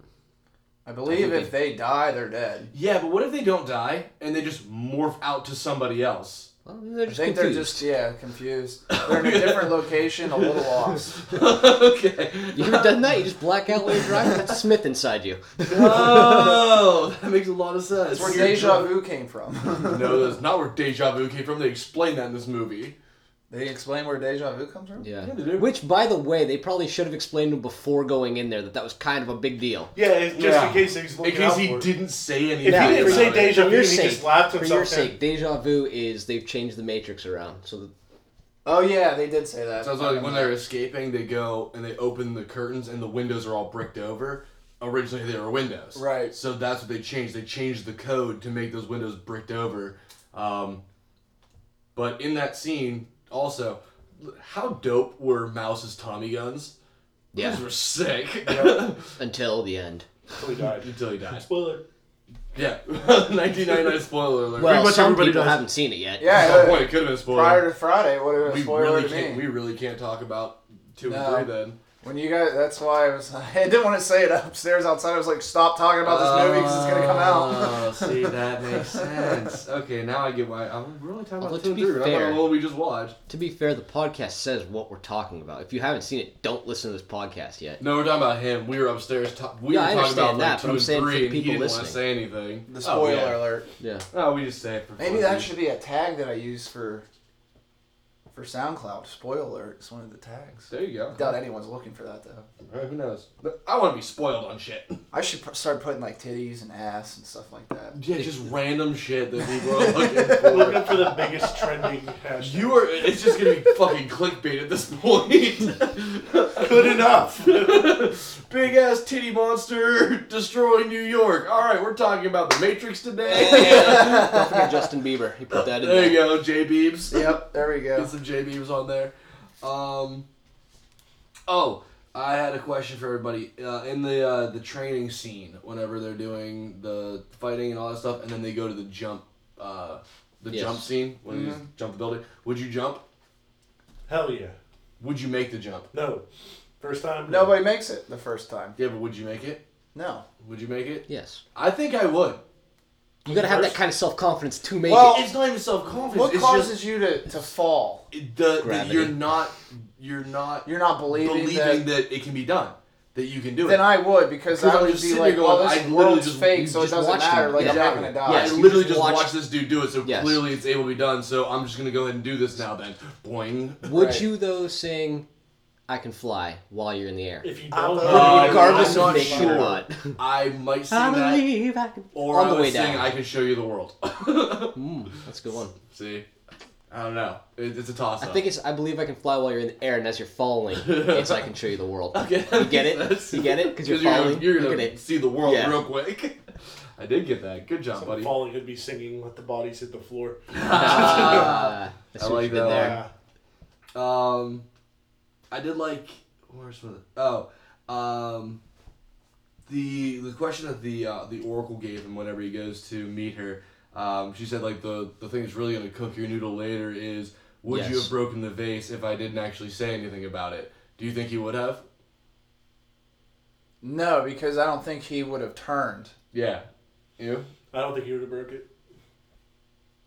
Speaker 2: I believe
Speaker 3: think
Speaker 2: if they die, they're dead.
Speaker 1: Yeah, but what if they don't die and they just morph out to somebody else?
Speaker 3: Well, they're
Speaker 2: I
Speaker 3: just
Speaker 2: think
Speaker 3: confused.
Speaker 2: they're just yeah confused. They're in a different location, a little lost.
Speaker 1: okay.
Speaker 3: You ever done that? You just black out while you're driving? That's Smith inside you.
Speaker 1: Oh, that makes a lot of sense.
Speaker 2: That's where deja vu came from.
Speaker 1: No, that's not where deja vu came from. They explain that in this movie.
Speaker 2: They explain where deja vu comes from.
Speaker 3: Yeah.
Speaker 1: Yeah, they do.
Speaker 3: Which, by the way, they probably should have explained before going in there that that was kind of a big deal.
Speaker 4: Yeah, it's just
Speaker 1: Yeah.
Speaker 4: in case he's
Speaker 1: In
Speaker 4: looking
Speaker 1: case
Speaker 4: out
Speaker 1: he
Speaker 4: for it.
Speaker 1: didn't say anything.
Speaker 4: If
Speaker 3: Yeah,
Speaker 4: he didn't say
Speaker 1: about it.
Speaker 4: deja
Speaker 3: For
Speaker 4: vu,
Speaker 3: your
Speaker 4: he
Speaker 3: sake,
Speaker 4: just laughed
Speaker 3: for
Speaker 4: himself
Speaker 3: your
Speaker 4: in.
Speaker 3: sake, deja vu is they've changed the Matrix around. So the,
Speaker 2: Oh yeah, they did say that.
Speaker 1: So it's like when they're escaping, they go and they open the curtains, and the windows are all bricked over. Originally, they were windows.
Speaker 2: Right.
Speaker 1: So that's what they changed. They changed the code to make those windows bricked over. Um, but in that scene, also, how dope were Mouse's Tommy guns?
Speaker 3: yeah,
Speaker 1: Those were sick.
Speaker 3: until the end.
Speaker 4: Until he died.
Speaker 1: Until he died.
Speaker 4: Spoiler.
Speaker 1: Yeah. 1999 spoiler alert.
Speaker 3: Well,
Speaker 1: much
Speaker 3: some
Speaker 1: everybody
Speaker 3: people
Speaker 1: does.
Speaker 3: haven't seen it yet.
Speaker 2: yeah.
Speaker 1: Oh, boy, it could have been spoiler.
Speaker 2: prior to Friday, what would have
Speaker 1: we
Speaker 2: been a spoiler
Speaker 1: really
Speaker 2: to
Speaker 1: can't.
Speaker 2: me?
Speaker 1: We really can't talk about two
Speaker 2: No.
Speaker 1: and three then.
Speaker 2: When you guys, that's why I was. I didn't want to say it upstairs outside. I was like, stop talking about this movie because it's gonna come out.
Speaker 1: Oh, see, that makes sense. Okay, now I get why. I'm really talking
Speaker 3: Although
Speaker 1: about
Speaker 3: to
Speaker 1: two
Speaker 3: be
Speaker 1: three. but I'm
Speaker 3: fair-
Speaker 1: what we just watched.
Speaker 3: To be fair, the podcast says what we're talking about. If you haven't seen it, don't listen to this podcast yet.
Speaker 1: No, we're talking about him. We were upstairs. Ta- we
Speaker 3: Yeah,
Speaker 1: were
Speaker 3: I
Speaker 1: talking about
Speaker 3: understand
Speaker 1: like
Speaker 3: that,
Speaker 1: two
Speaker 3: but I'm
Speaker 1: and
Speaker 3: saying for
Speaker 1: three, and
Speaker 3: people
Speaker 1: he didn't want to
Speaker 3: listening.
Speaker 1: say anything.
Speaker 2: The
Speaker 1: Oh,
Speaker 2: spoiler
Speaker 1: yeah.
Speaker 2: alert.
Speaker 3: Yeah.
Speaker 1: Oh, we just say it for
Speaker 2: Maybe that should be a tag that I use for for SoundCloud. Spoiler alert is one of the tags.
Speaker 1: There you go.
Speaker 2: I doubt anyone's looking for that though.
Speaker 1: Alright, who knows? But I want to be spoiled on shit.
Speaker 2: I should p- start putting like titties and ass and stuff like that.
Speaker 1: Yeah, just random shit that people are looking for.
Speaker 4: Looking for the biggest trending hashtag.
Speaker 1: You are. It's just gonna be fucking clickbait at this point.
Speaker 4: good enough.
Speaker 1: Big ass titty monster destroying New York. All right, we're talking about the Matrix today.
Speaker 3: Don't forget Justin Bieber. He put that in
Speaker 1: there
Speaker 3: there.
Speaker 1: you go, J Beebs.
Speaker 2: Yep, there we
Speaker 1: Get
Speaker 2: go.
Speaker 1: some J Beebs on there. Um. Oh, I had a question for everybody. Uh, in the uh, the training scene, whenever they're doing the fighting and all that stuff, and then they go to the jump, uh, the
Speaker 3: Yes.
Speaker 1: jump scene when you
Speaker 2: Mhm.
Speaker 1: jump the building. Would you jump?
Speaker 4: Hell yeah.
Speaker 1: Would you make the jump?
Speaker 4: No. First time?
Speaker 2: Nobody makes it the first time.
Speaker 1: Yeah, but would you make it?
Speaker 2: No.
Speaker 1: Would you make it?
Speaker 3: Yes.
Speaker 1: I think I would.
Speaker 3: You gotta have that kind of self confidence to make
Speaker 2: Well,
Speaker 3: it.
Speaker 1: It's not even self confidence.
Speaker 2: What
Speaker 1: it's
Speaker 2: causes
Speaker 1: just
Speaker 2: you to, to fall?
Speaker 1: it- the, the
Speaker 3: Gravity.
Speaker 1: you're not you're not
Speaker 2: You're not believing,
Speaker 1: believing
Speaker 2: that.
Speaker 1: that, it can be done. That you can do it. Then.
Speaker 2: I would because
Speaker 1: Because
Speaker 2: I
Speaker 1: I'm
Speaker 2: would
Speaker 1: just
Speaker 2: be
Speaker 1: sitting
Speaker 2: like,
Speaker 1: there
Speaker 2: well,
Speaker 1: going,
Speaker 2: this
Speaker 1: I literally
Speaker 2: world's
Speaker 1: just-
Speaker 2: fake,
Speaker 3: you
Speaker 2: so it
Speaker 3: just
Speaker 2: doesn't
Speaker 3: watched
Speaker 2: matter.
Speaker 3: him.
Speaker 2: Like,
Speaker 3: Yeah.
Speaker 2: I'm not gonna die.
Speaker 3: Yes,
Speaker 1: I
Speaker 3: you
Speaker 1: literally
Speaker 3: just
Speaker 1: just
Speaker 3: watched-
Speaker 1: watched this dude do it, so
Speaker 3: Yes.
Speaker 1: clearly it's able to be done. So I'm just gonna go ahead and do this now. Then, boing.
Speaker 3: Would
Speaker 2: Right.
Speaker 3: you though sing "I Can Fly" while you're in the air,
Speaker 4: If you
Speaker 2: I
Speaker 4: don't
Speaker 2: believe-
Speaker 1: Uh,
Speaker 3: regardless
Speaker 1: I'm
Speaker 3: of
Speaker 1: not
Speaker 3: making
Speaker 1: sure.
Speaker 3: not?
Speaker 1: I might sing
Speaker 3: I
Speaker 1: that,
Speaker 3: believe I can.
Speaker 1: or
Speaker 3: on
Speaker 1: I
Speaker 3: the
Speaker 1: would
Speaker 3: way
Speaker 1: sing
Speaker 3: down.
Speaker 1: "I Can Show You the World."
Speaker 3: Mm, that's a good one.
Speaker 1: See, I don't know. It, it's a toss
Speaker 3: I think it's I believe I can fly while you're in the air, and as you're falling, it's I can show you the world.
Speaker 1: Okay,
Speaker 3: You get it?
Speaker 1: that's-
Speaker 3: You get it? Because you're
Speaker 1: you're,
Speaker 3: falling.
Speaker 1: gonna, you're
Speaker 3: Look
Speaker 1: gonna
Speaker 3: at it.
Speaker 1: see the world
Speaker 3: Yeah.
Speaker 1: real quick. I did get that. Good job,
Speaker 4: So
Speaker 1: buddy.
Speaker 4: falling could be singing, let the bodies hit the floor.
Speaker 3: Ah, that's
Speaker 1: I
Speaker 3: what
Speaker 1: like
Speaker 3: you did
Speaker 1: that
Speaker 3: there.
Speaker 4: Yeah.
Speaker 1: Um, I did like where's the oh um the the question that the uh, the oracle gave him whenever he goes to meet her. Um, she said like the the thing that's really gonna cook your noodle later is would you have broken the vase if I didn't actually say anything about it? Do you think he would have?
Speaker 2: No, because I don't think he would have turned.
Speaker 1: Yeah. You?
Speaker 4: I don't think he would have broke it.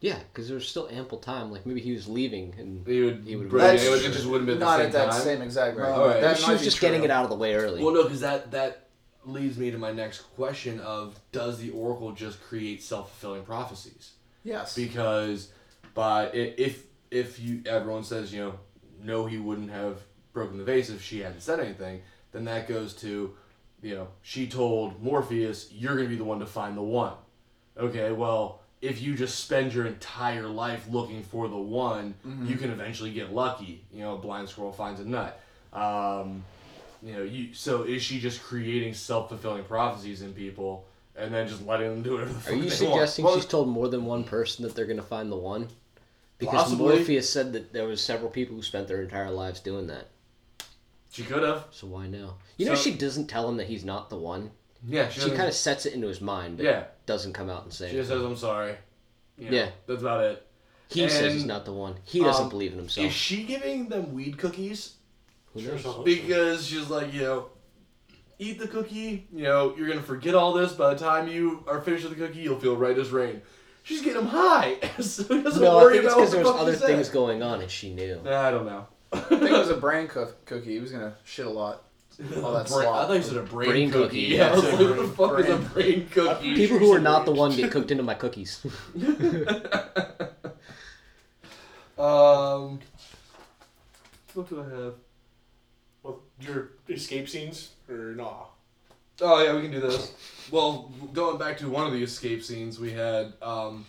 Speaker 3: Yeah, because there was still ample time. Like maybe he was leaving, and
Speaker 1: He would.
Speaker 3: He would
Speaker 1: break it. It, it just wouldn't have been
Speaker 2: Not
Speaker 1: the
Speaker 2: at that
Speaker 1: time.
Speaker 2: same exact
Speaker 3: Right.
Speaker 2: moment.
Speaker 1: Alright.
Speaker 2: That
Speaker 3: she was just
Speaker 2: true.
Speaker 3: getting it out of the way early.
Speaker 1: Well, no, because that that leads me to my next question of does the oracle just create self fulfilling prophecies?
Speaker 2: Yes.
Speaker 1: because by if if you everyone says you know no he wouldn't have broken the vase if she hadn't said anything then that goes to you know she told morpheus you're going to be the one to find the one okay well if you just spend your entire life looking for the one you can eventually get lucky you know a blind squirrel finds a nut um, you know you so is she just creating self-fulfilling prophecies in people and then just letting them do whatever the
Speaker 3: Are you
Speaker 1: they
Speaker 3: suggesting
Speaker 1: want?
Speaker 3: she's told more than one person that they're gonna find the one? Because
Speaker 1: Possibly.
Speaker 3: Morpheus said that there was several people who spent their entire lives doing that.
Speaker 1: she could have
Speaker 3: So why now? You know she doesn't tell him that he's not the one.
Speaker 1: Yeah
Speaker 3: She
Speaker 1: doesn't-
Speaker 3: kind of sets it into his mind, but
Speaker 1: Yeah.
Speaker 3: doesn't come out and say. It.
Speaker 1: She just says, "I'm sorry." You know,
Speaker 3: Yeah.
Speaker 1: that's about it.
Speaker 3: he says he's not the one. He doesn't
Speaker 1: um,
Speaker 3: believe in himself.
Speaker 1: Is she giving them weed cookies?
Speaker 3: Who knows?
Speaker 1: Because she's like, you know, eat the cookie. You know, you're gonna forget all this. By the time you are finished with the cookie, you'll feel right as rain. She's getting him high, so he doesn't
Speaker 3: No, I
Speaker 1: worry
Speaker 3: think it's
Speaker 1: about what
Speaker 3: because
Speaker 1: the
Speaker 3: there was other things going on and she knew.
Speaker 1: Nah, I don't know.
Speaker 2: I think it was a brain cook- cookie. He was gonna shit a lot. All that
Speaker 1: Brain- I
Speaker 2: slop.
Speaker 1: thought you said a brain,
Speaker 3: Brain
Speaker 1: cookie.
Speaker 3: cookie,
Speaker 1: Yeah, I was
Speaker 4: yeah.
Speaker 1: like, what the fuck is a
Speaker 2: Brain.
Speaker 1: brain cookie?
Speaker 3: People who are not the one get cooked into my cookies.
Speaker 1: Um, what do I have?
Speaker 4: Well, your escape scenes or nah?
Speaker 1: Oh yeah, we can do this. Well, going back to one of the escape scenes we had um,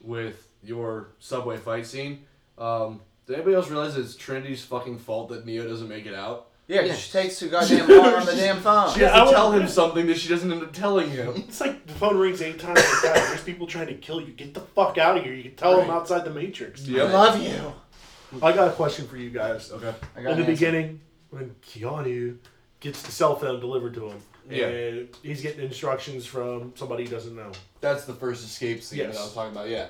Speaker 1: with your subway fight scene. Um, did anybody else realize it's Trinity's fucking fault that Neo doesn't make it out?
Speaker 2: Yeah, 'cause
Speaker 3: Yeah.
Speaker 2: she takes too goddamn long on the damn phone.
Speaker 1: She
Speaker 4: Yeah,
Speaker 1: has
Speaker 4: I
Speaker 1: to tell him something that she doesn't end up telling him.
Speaker 4: It's like the phone rings eight times like that. There's people trying to kill you. Get the fuck out of here. You can tell them
Speaker 1: Right.
Speaker 4: outside the Matrix.
Speaker 1: Yep.
Speaker 2: I love you.
Speaker 4: I got a question for you guys.
Speaker 1: Okay.
Speaker 2: I got
Speaker 4: In the
Speaker 2: answer.
Speaker 4: beginning, when Keanu gets the cell phone delivered to him,
Speaker 1: Yeah.
Speaker 4: and he's getting instructions from somebody he doesn't know,
Speaker 1: That's the first escape scene that
Speaker 4: Yes.
Speaker 1: I was talking about. Yeah.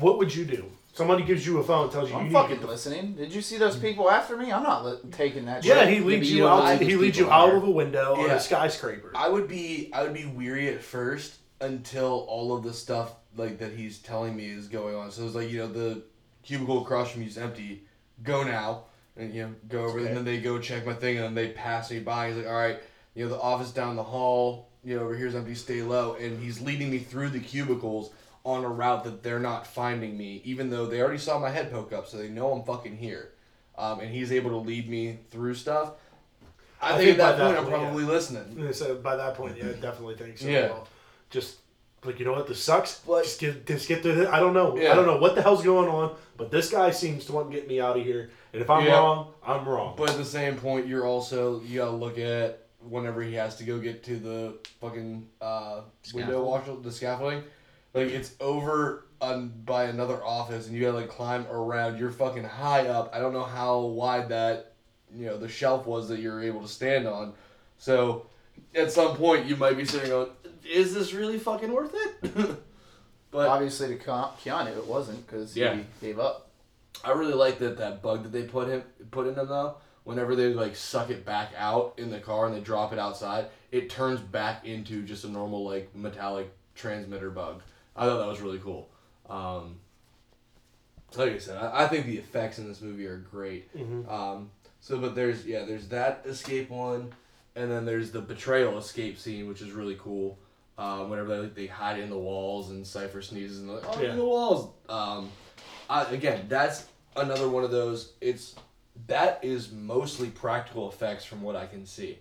Speaker 4: what would you do? Somebody gives you a phone, and tells you
Speaker 2: I'm
Speaker 4: you need to
Speaker 2: fucking
Speaker 4: get the
Speaker 2: listening. Did you see those people after me? I'm not li- taking that.
Speaker 4: Yeah,
Speaker 2: shit.
Speaker 4: he leads
Speaker 3: but
Speaker 4: you,
Speaker 3: you don't
Speaker 4: out. He
Speaker 3: these
Speaker 4: leads you
Speaker 3: people
Speaker 4: out
Speaker 3: there.
Speaker 4: of a window on
Speaker 1: Yeah.
Speaker 4: a skyscraper.
Speaker 1: I would be I would be weary at first until all of the stuff like that he's telling me is going on. So it's like you know the cubicle across from you is empty. Go now, and you know go over,
Speaker 4: Okay.
Speaker 1: and then they go check my thing, and then they pass me by. He's like, all right, you know the office down the hall, you know over here's empty. Stay low, and he's leading me through the cubicles on a route that they're not finding me, even though they already saw my head poke up, so they know I'm fucking here. Um, and he's able to lead me through stuff. I,
Speaker 4: I
Speaker 1: think,
Speaker 4: think by
Speaker 1: at that
Speaker 4: that
Speaker 1: point I'm
Speaker 4: point, yeah.
Speaker 1: probably listening.
Speaker 4: So by that point, yeah, I definitely think so.
Speaker 1: Yeah.
Speaker 4: Well, just like you know what, this sucks.
Speaker 1: But-
Speaker 4: just get just get through This. I don't know.
Speaker 1: Yeah.
Speaker 4: I don't know what the hell's going on, but this guy seems to want to get me out of here. And if I'm
Speaker 1: Yeah.
Speaker 4: wrong, I'm wrong.
Speaker 1: But at the same point, you're also you gotta look at whenever he has to go get to the fucking uh, window
Speaker 3: Scaffold.
Speaker 1: washer, the scaffolding. Like it's over on by another office, and you gotta like climb around. You're fucking high up. I don't know how wide that you know the shelf was that you're able to stand on. So at some point, you might be sitting on, is this really fucking worth it? but
Speaker 2: Obviously, to Ke- Keanu, it wasn't because
Speaker 1: Yeah.
Speaker 2: he gave up.
Speaker 1: I really like that that bug that they put him put in him though. Whenever they like suck it back out in the car and they drop it outside, it turns back into just a normal like metallic transmitter bug. I thought that was really cool. Um, like I said, I, I think the effects in this movie are great.
Speaker 4: Mhm.
Speaker 1: Um, so, but there's yeah, there's that escape one, and then there's the betrayal escape scene, which is really cool. Um, whenever they, like, they hide in the walls and Cypher sneezes and they're like, oh,
Speaker 4: Yeah.
Speaker 1: in the walls. Um, I, again, that's another one of those. It's that is mostly practical effects from what I can see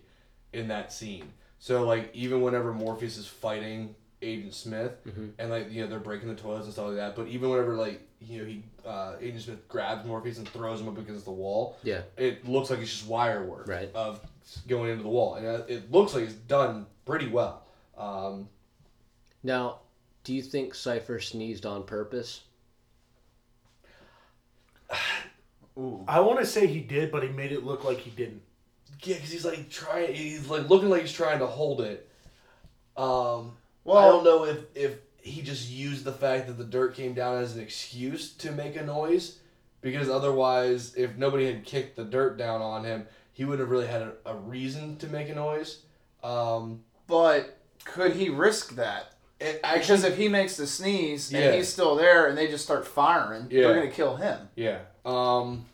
Speaker 1: in that scene. So like even whenever Morpheus is fighting Agent Smith and like you know they're breaking the toilets and stuff like that, but even whenever like you know he uh, Agent Smith grabs Morpheus and throws him up against the wall,
Speaker 3: Yeah.
Speaker 1: it looks like it's just wire work
Speaker 3: Right.
Speaker 1: of going into the wall, and uh, it looks like it's done pretty well. Um,
Speaker 3: Now, do you think Cypher sneezed on purpose?
Speaker 2: Ooh.
Speaker 4: I want to say he did, but he made it look like he didn't.
Speaker 1: yeah, because he's like trying, he's like looking like he's trying to hold it. Um,
Speaker 2: Well-
Speaker 1: I don't know if if he just used the fact that the dirt came down as an excuse to make a noise, because otherwise, if nobody had kicked the dirt down on him, he would have really had a, a reason to make a noise. Um,
Speaker 2: But could he risk that?
Speaker 1: it
Speaker 2: Because if he makes the sneeze
Speaker 1: Yeah.
Speaker 2: and he's still there and they just start firing,
Speaker 1: Yeah.
Speaker 2: they're gonna kill him.
Speaker 1: yeah. Um,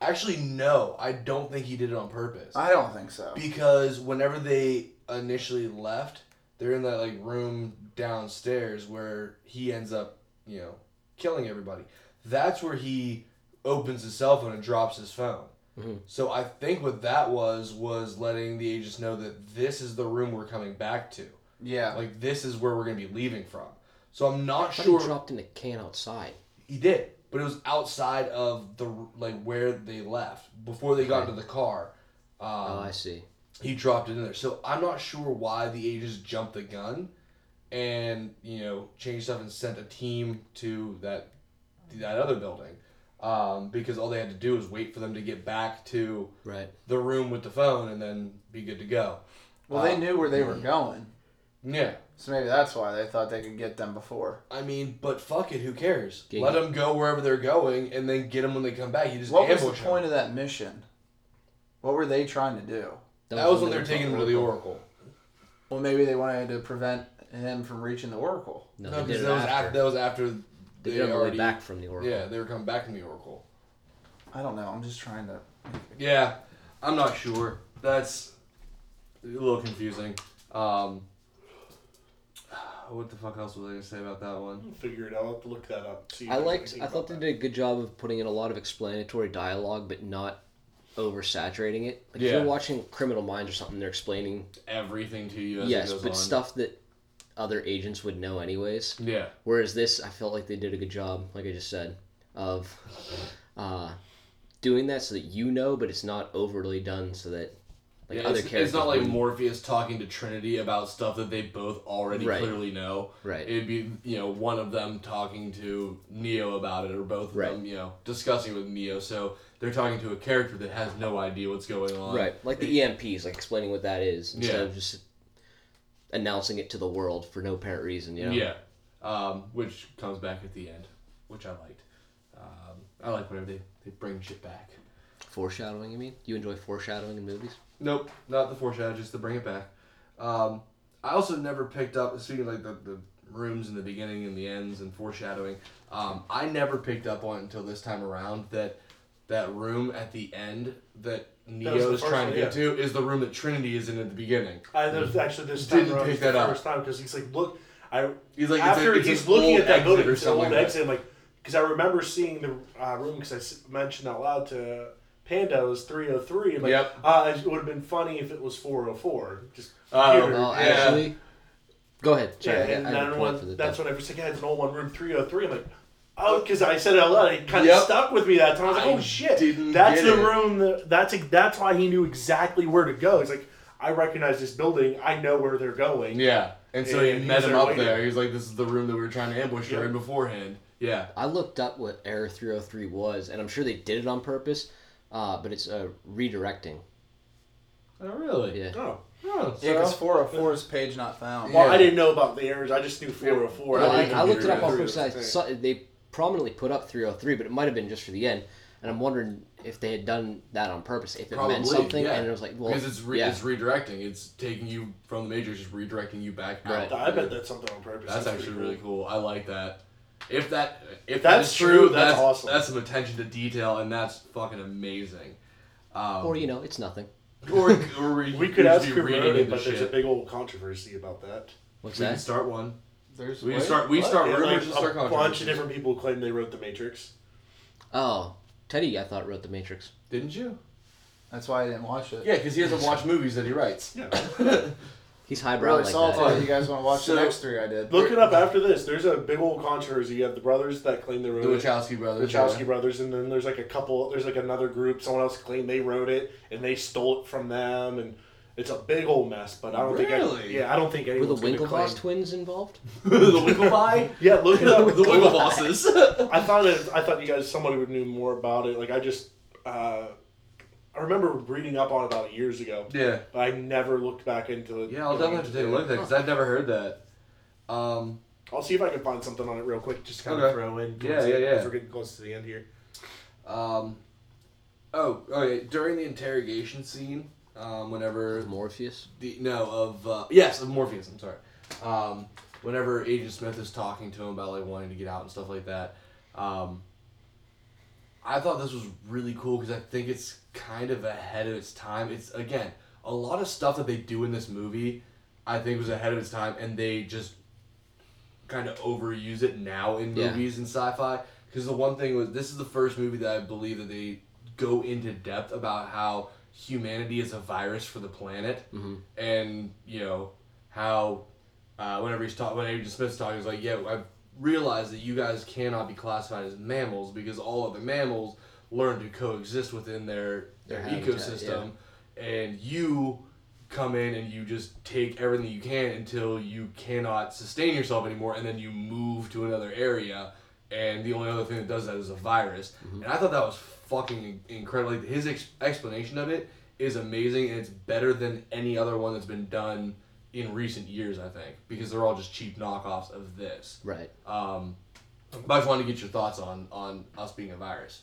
Speaker 1: actually, no, I don't think he did it on purpose.
Speaker 2: I don't think so.
Speaker 1: because whenever they initially left, they're in that like room downstairs where he ends up, you know, killing everybody. That's where he opens his cell phone and drops his phone.
Speaker 3: Mhm.
Speaker 1: So I think what that was was letting the agents know that this is the room we're coming back to.
Speaker 2: Yeah.
Speaker 1: Like this is where we're gonna be leaving from. So I'm not
Speaker 3: I
Speaker 1: sure
Speaker 3: he dropped in a can outside.
Speaker 1: he did, but it was outside of the like where they left before they got
Speaker 3: Okay.
Speaker 1: into the car. Um,
Speaker 3: oh, I see.
Speaker 1: He dropped it in there. So I'm not sure why the agents jumped the gun and, you know, changed stuff and sent a team to that that other building. Um, because all they had to do was wait for them to get back to
Speaker 3: Right.
Speaker 1: the room with the phone and then be good to go.
Speaker 2: well, they
Speaker 1: uh,
Speaker 2: knew where they were going,
Speaker 1: Yeah.
Speaker 2: so maybe that's why they thought they could get them before.
Speaker 1: I mean, but fuck it, who cares?
Speaker 3: Yeah.
Speaker 1: Let them go wherever they're going and then get them when they come back. You just
Speaker 2: What was
Speaker 1: ambush
Speaker 2: the point
Speaker 1: 'em.
Speaker 2: of that mission? What were they trying to do?
Speaker 1: That was when they
Speaker 3: they
Speaker 1: were taking them to the Oracle.
Speaker 2: Well, maybe they wanted to prevent him from reaching the Oracle.
Speaker 3: No,
Speaker 1: No, because that was
Speaker 3: after.
Speaker 1: after. That was after
Speaker 3: They
Speaker 1: they
Speaker 3: did it on the way
Speaker 1: already.
Speaker 3: back from the Oracle.
Speaker 1: Yeah, they were coming back from the Oracle.
Speaker 2: I don't know. I'm just trying to.
Speaker 1: Yeah, I'm not sure. That's a little confusing. Um, what the fuck else was I gonna say about that one?
Speaker 4: Figure it out. I'll have to look that up. See
Speaker 3: I liked. I thought
Speaker 4: about
Speaker 3: they did a good job of putting in a lot of explanatory dialogue, but not oversaturating it. Like if
Speaker 1: Yeah.
Speaker 3: you're watching Criminal Minds or something, they're explaining
Speaker 1: Everything to you as
Speaker 3: yes,
Speaker 1: it goes
Speaker 3: but
Speaker 1: on.
Speaker 3: stuff that other agents would know anyways.
Speaker 1: Yeah,
Speaker 3: Whereas this, I felt like they did a good job, like I just said, of uh, doing that so that you know, but it's not overly done so that like
Speaker 1: yeah
Speaker 3: other
Speaker 1: it's,
Speaker 3: characters.
Speaker 1: it's not like. Morpheus talking to Trinity about stuff that they both already
Speaker 3: Right.
Speaker 1: clearly know.
Speaker 3: right.
Speaker 1: It'd be you know one of them talking to Neo about it, or both of
Speaker 3: Right.
Speaker 1: them you know discussing with Neo. So they're talking to a character that has no idea what's going on.
Speaker 3: Right, like the EMPs, like explaining what that is instead
Speaker 1: Yeah.
Speaker 3: of just announcing it to the world for no apparent reason. You know.
Speaker 1: Yeah, um, which comes back at the end. which I liked. Um, I like whenever they, they bring shit back.
Speaker 3: Foreshadowing, you mean? You enjoy foreshadowing in movies?
Speaker 1: Nope, not the foreshadow, just to bring it back. Um, I also never picked up, speaking like the, the rooms in the beginning and the ends and foreshadowing, um, I never picked up on until this time around that that room at the end that
Speaker 4: was
Speaker 1: Neo
Speaker 4: the
Speaker 1: is
Speaker 4: first
Speaker 1: trying to
Speaker 4: one,
Speaker 1: get to is the room that Trinity is in at the beginning.
Speaker 4: I that was actually this
Speaker 1: Didn't
Speaker 4: time around
Speaker 1: pick
Speaker 4: was the
Speaker 1: that up.
Speaker 4: first time because he's like, look, I
Speaker 1: He's like, it's a-
Speaker 4: after
Speaker 1: it's
Speaker 4: he's
Speaker 1: an
Speaker 4: looking
Speaker 1: old
Speaker 4: at that
Speaker 1: exit
Speaker 4: building,
Speaker 1: or
Speaker 4: it's an
Speaker 1: something
Speaker 4: old
Speaker 1: like that.
Speaker 4: exit. I'm like, because I remember seeing the uh, room because I s- mentioned out loud to Panda was 303. I'm like,
Speaker 1: Yep.
Speaker 4: uh, it would have been funny if it was 404. Just
Speaker 1: Oh,
Speaker 4: computer.
Speaker 3: Oh,
Speaker 1: Yeah.
Speaker 3: actually. Go ahead.
Speaker 4: yeah,
Speaker 3: Sorry,
Speaker 4: and
Speaker 3: I, I have a
Speaker 4: then
Speaker 3: point
Speaker 4: when,
Speaker 3: for the
Speaker 4: that's when I was like, yeah, it's an old one, room 303. I'm like, oh, because I said it out loud. It kind of
Speaker 1: Yep.
Speaker 4: stuck with me that time. I was like,
Speaker 1: I
Speaker 4: oh shit,
Speaker 1: didn't
Speaker 4: that's the
Speaker 1: it.
Speaker 4: room. That, that's that's why he knew exactly where to go. He's like, I recognize this building. I know where they're going.
Speaker 1: Yeah, and so
Speaker 4: And
Speaker 1: he met him up
Speaker 4: waiting.
Speaker 1: there. He's like, "This is the room that we were trying to ambush her in beforehand." Yeah,
Speaker 3: I looked up what Error 303 was, and I'm sure they did it on purpose, uh, but it's uh, redirecting.
Speaker 1: oh really?
Speaker 3: Yeah.
Speaker 4: Oh.
Speaker 1: Oh,
Speaker 2: Yeah, because
Speaker 1: so-
Speaker 2: 404 is page not found.
Speaker 4: Well,
Speaker 1: Yeah.
Speaker 4: I didn't know about the errors. I just knew 404.
Speaker 3: Well, I,
Speaker 4: didn't
Speaker 3: I looked it up on
Speaker 4: 303
Speaker 3: purpose. I
Speaker 4: was a thing.
Speaker 3: saw, they prominently put up 303, but it might have been just for the end. And I'm wondering if they had done that on purpose, if it
Speaker 1: Probably,
Speaker 3: meant something,
Speaker 1: yeah.
Speaker 3: and it was like, well,
Speaker 1: because it's re-
Speaker 3: yeah.
Speaker 1: it's redirecting. It's taking you from the Matrix, just redirecting you back
Speaker 3: Right.
Speaker 1: out.
Speaker 4: I bet that's something on purpose.
Speaker 1: That's
Speaker 4: pretty
Speaker 1: actually really cool. I like that. If that if
Speaker 4: That's
Speaker 1: that is true,
Speaker 4: true, that's
Speaker 1: that's
Speaker 4: awesome.
Speaker 1: That's some attention to detail, and that's fucking amazing. Um,
Speaker 3: or you know, it's nothing.
Speaker 1: or, or we,
Speaker 4: We could ask
Speaker 1: be
Speaker 4: who
Speaker 1: reading
Speaker 4: wrote it,
Speaker 1: into
Speaker 4: but there's a big old controversy about that.
Speaker 3: What's
Speaker 1: We can
Speaker 3: that?
Speaker 1: start one.
Speaker 2: There's
Speaker 1: We
Speaker 2: wait,
Speaker 1: start. We
Speaker 2: what?
Speaker 1: start
Speaker 4: Yeah,
Speaker 1: rumors
Speaker 4: like
Speaker 1: and
Speaker 4: a
Speaker 1: start
Speaker 4: bunch of different people claim they wrote The Matrix.
Speaker 3: Oh, Teddy, I thought wrote the Matrix.
Speaker 1: Didn't you?
Speaker 2: That's why I didn't watch it.
Speaker 1: Yeah, because he doesn't watch movies that he writes.
Speaker 4: Yeah.
Speaker 3: He's highbrow
Speaker 2: Really
Speaker 3: like
Speaker 2: salty
Speaker 3: that.
Speaker 2: that you guys want to watch
Speaker 1: So-
Speaker 2: the next three I did.
Speaker 4: Look it up after this. There's a big old controversy. You have the brothers that claim they
Speaker 1: The
Speaker 4: wrote it.
Speaker 1: Wachowski brothers.
Speaker 4: Wachowski
Speaker 1: yeah.
Speaker 4: brothers, and then there's like a couple. There's like another group. Someone else claimed they wrote it, and they stole it from them, and it's a big old mess. But I don't think.
Speaker 1: Really?
Speaker 4: Any, yeah, I don't think
Speaker 3: Were the
Speaker 4: anyone's going to
Speaker 3: Winklevoss twins involved?
Speaker 1: the Wiggleby.
Speaker 4: Yeah, look it up.
Speaker 1: the Wigglebosses.
Speaker 4: I thought it, I thought you guys somebody would knew more about it. Like I just uh, I remember reading up on it about years ago,
Speaker 1: yeah.
Speaker 4: but I never looked back into it.
Speaker 1: Yeah, I'll definitely have to take a look at that because I've never heard that. Um,
Speaker 4: I'll see if I can find something on it real quick, just kind
Speaker 1: Okay.
Speaker 4: of throw in.
Speaker 1: Yeah, yeah, yeah.
Speaker 4: as We're getting close to the end here.
Speaker 1: um, oh, okay. During the interrogation scene, um, whenever
Speaker 3: Morpheus.
Speaker 1: the no of uh, yes of Morpheus. I'm sorry. Um, whenever Agent Smith is talking to him about like wanting to get out and stuff like that, um, I thought this was really cool because I think it's kind of ahead of its time. It's again a lot of stuff that they do in this movie. I think was ahead of its time, and they just kind of overuse it now in
Speaker 3: Yeah.
Speaker 1: movies and sci-fi. Because the one thing was, this is the first movie that I believe that they go into depth about how humanity is a virus for the planet,
Speaker 3: Mhm.
Speaker 1: and you know how uh, whenever he's talking, when Agent Smith's talking, he's like, "Yeah, I've realized that you guys cannot be classified as mammals because all other mammals learn to coexist within their their,
Speaker 3: Their
Speaker 1: ecosystem, and you." come in and you just take everything you can until you cannot sustain yourself anymore and then you move to another area. And the only other thing that does that is a virus. And i thought that was fucking incredible. Like his ex- explanation of it is amazing and it's better than any other one that's been done in recent years i think because they're all just cheap knockoffs of this.
Speaker 3: Right.
Speaker 1: um, but i just wanted to get your thoughts on on us being a virus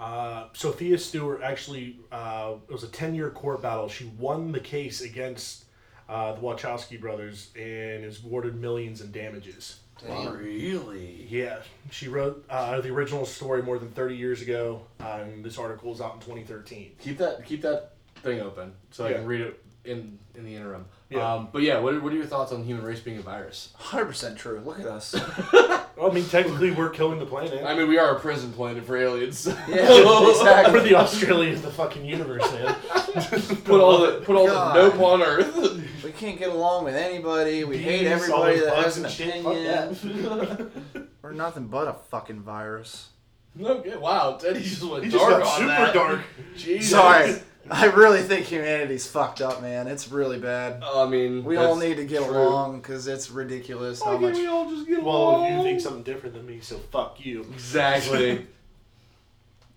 Speaker 4: Uh, Sophia Stewart actually, uh, it was a 10 year court battle. She won the case against uh, the Wachowski brothers and is awarded millions in damages.
Speaker 1: really
Speaker 4: Yeah, she wrote uh, the original story more than 30 years ago, uh, and this article is out in 2013.
Speaker 1: keep that keep that thing open so i
Speaker 4: Yeah.
Speaker 1: can read it in in the interim
Speaker 4: Yeah.
Speaker 1: um, but yeah what are, what are your thoughts on the human race being a virus
Speaker 2: 100% true. Look at us.
Speaker 4: Well, I mean, technically, we're killing the planet.
Speaker 1: I mean, we are a prison planet for aliens.
Speaker 2: Yeah, exactly.
Speaker 4: We're the Australia of the fucking universe, man.
Speaker 1: put all the put all
Speaker 2: God.
Speaker 1: the nope on Earth.
Speaker 2: We can't get along with anybody. We hate
Speaker 4: Bees,
Speaker 2: everybody that
Speaker 4: bugs
Speaker 2: has an
Speaker 4: and shit,
Speaker 2: opinion. We're nothing but a fucking virus.
Speaker 1: No, okay, wow, Teddy just went
Speaker 4: He just
Speaker 1: dark
Speaker 4: got
Speaker 1: on
Speaker 4: super
Speaker 1: that.
Speaker 4: dark.
Speaker 1: Jesus.
Speaker 2: Sorry. I really think humanity's fucked up, man. It's really bad.
Speaker 1: Oh, I mean,
Speaker 2: We all need to get
Speaker 1: true.
Speaker 2: along because it's ridiculous how
Speaker 1: Why can't
Speaker 2: much.
Speaker 1: we all just get along.
Speaker 4: Well,
Speaker 1: along?
Speaker 4: you think something different than me, so fuck you.
Speaker 1: Exactly.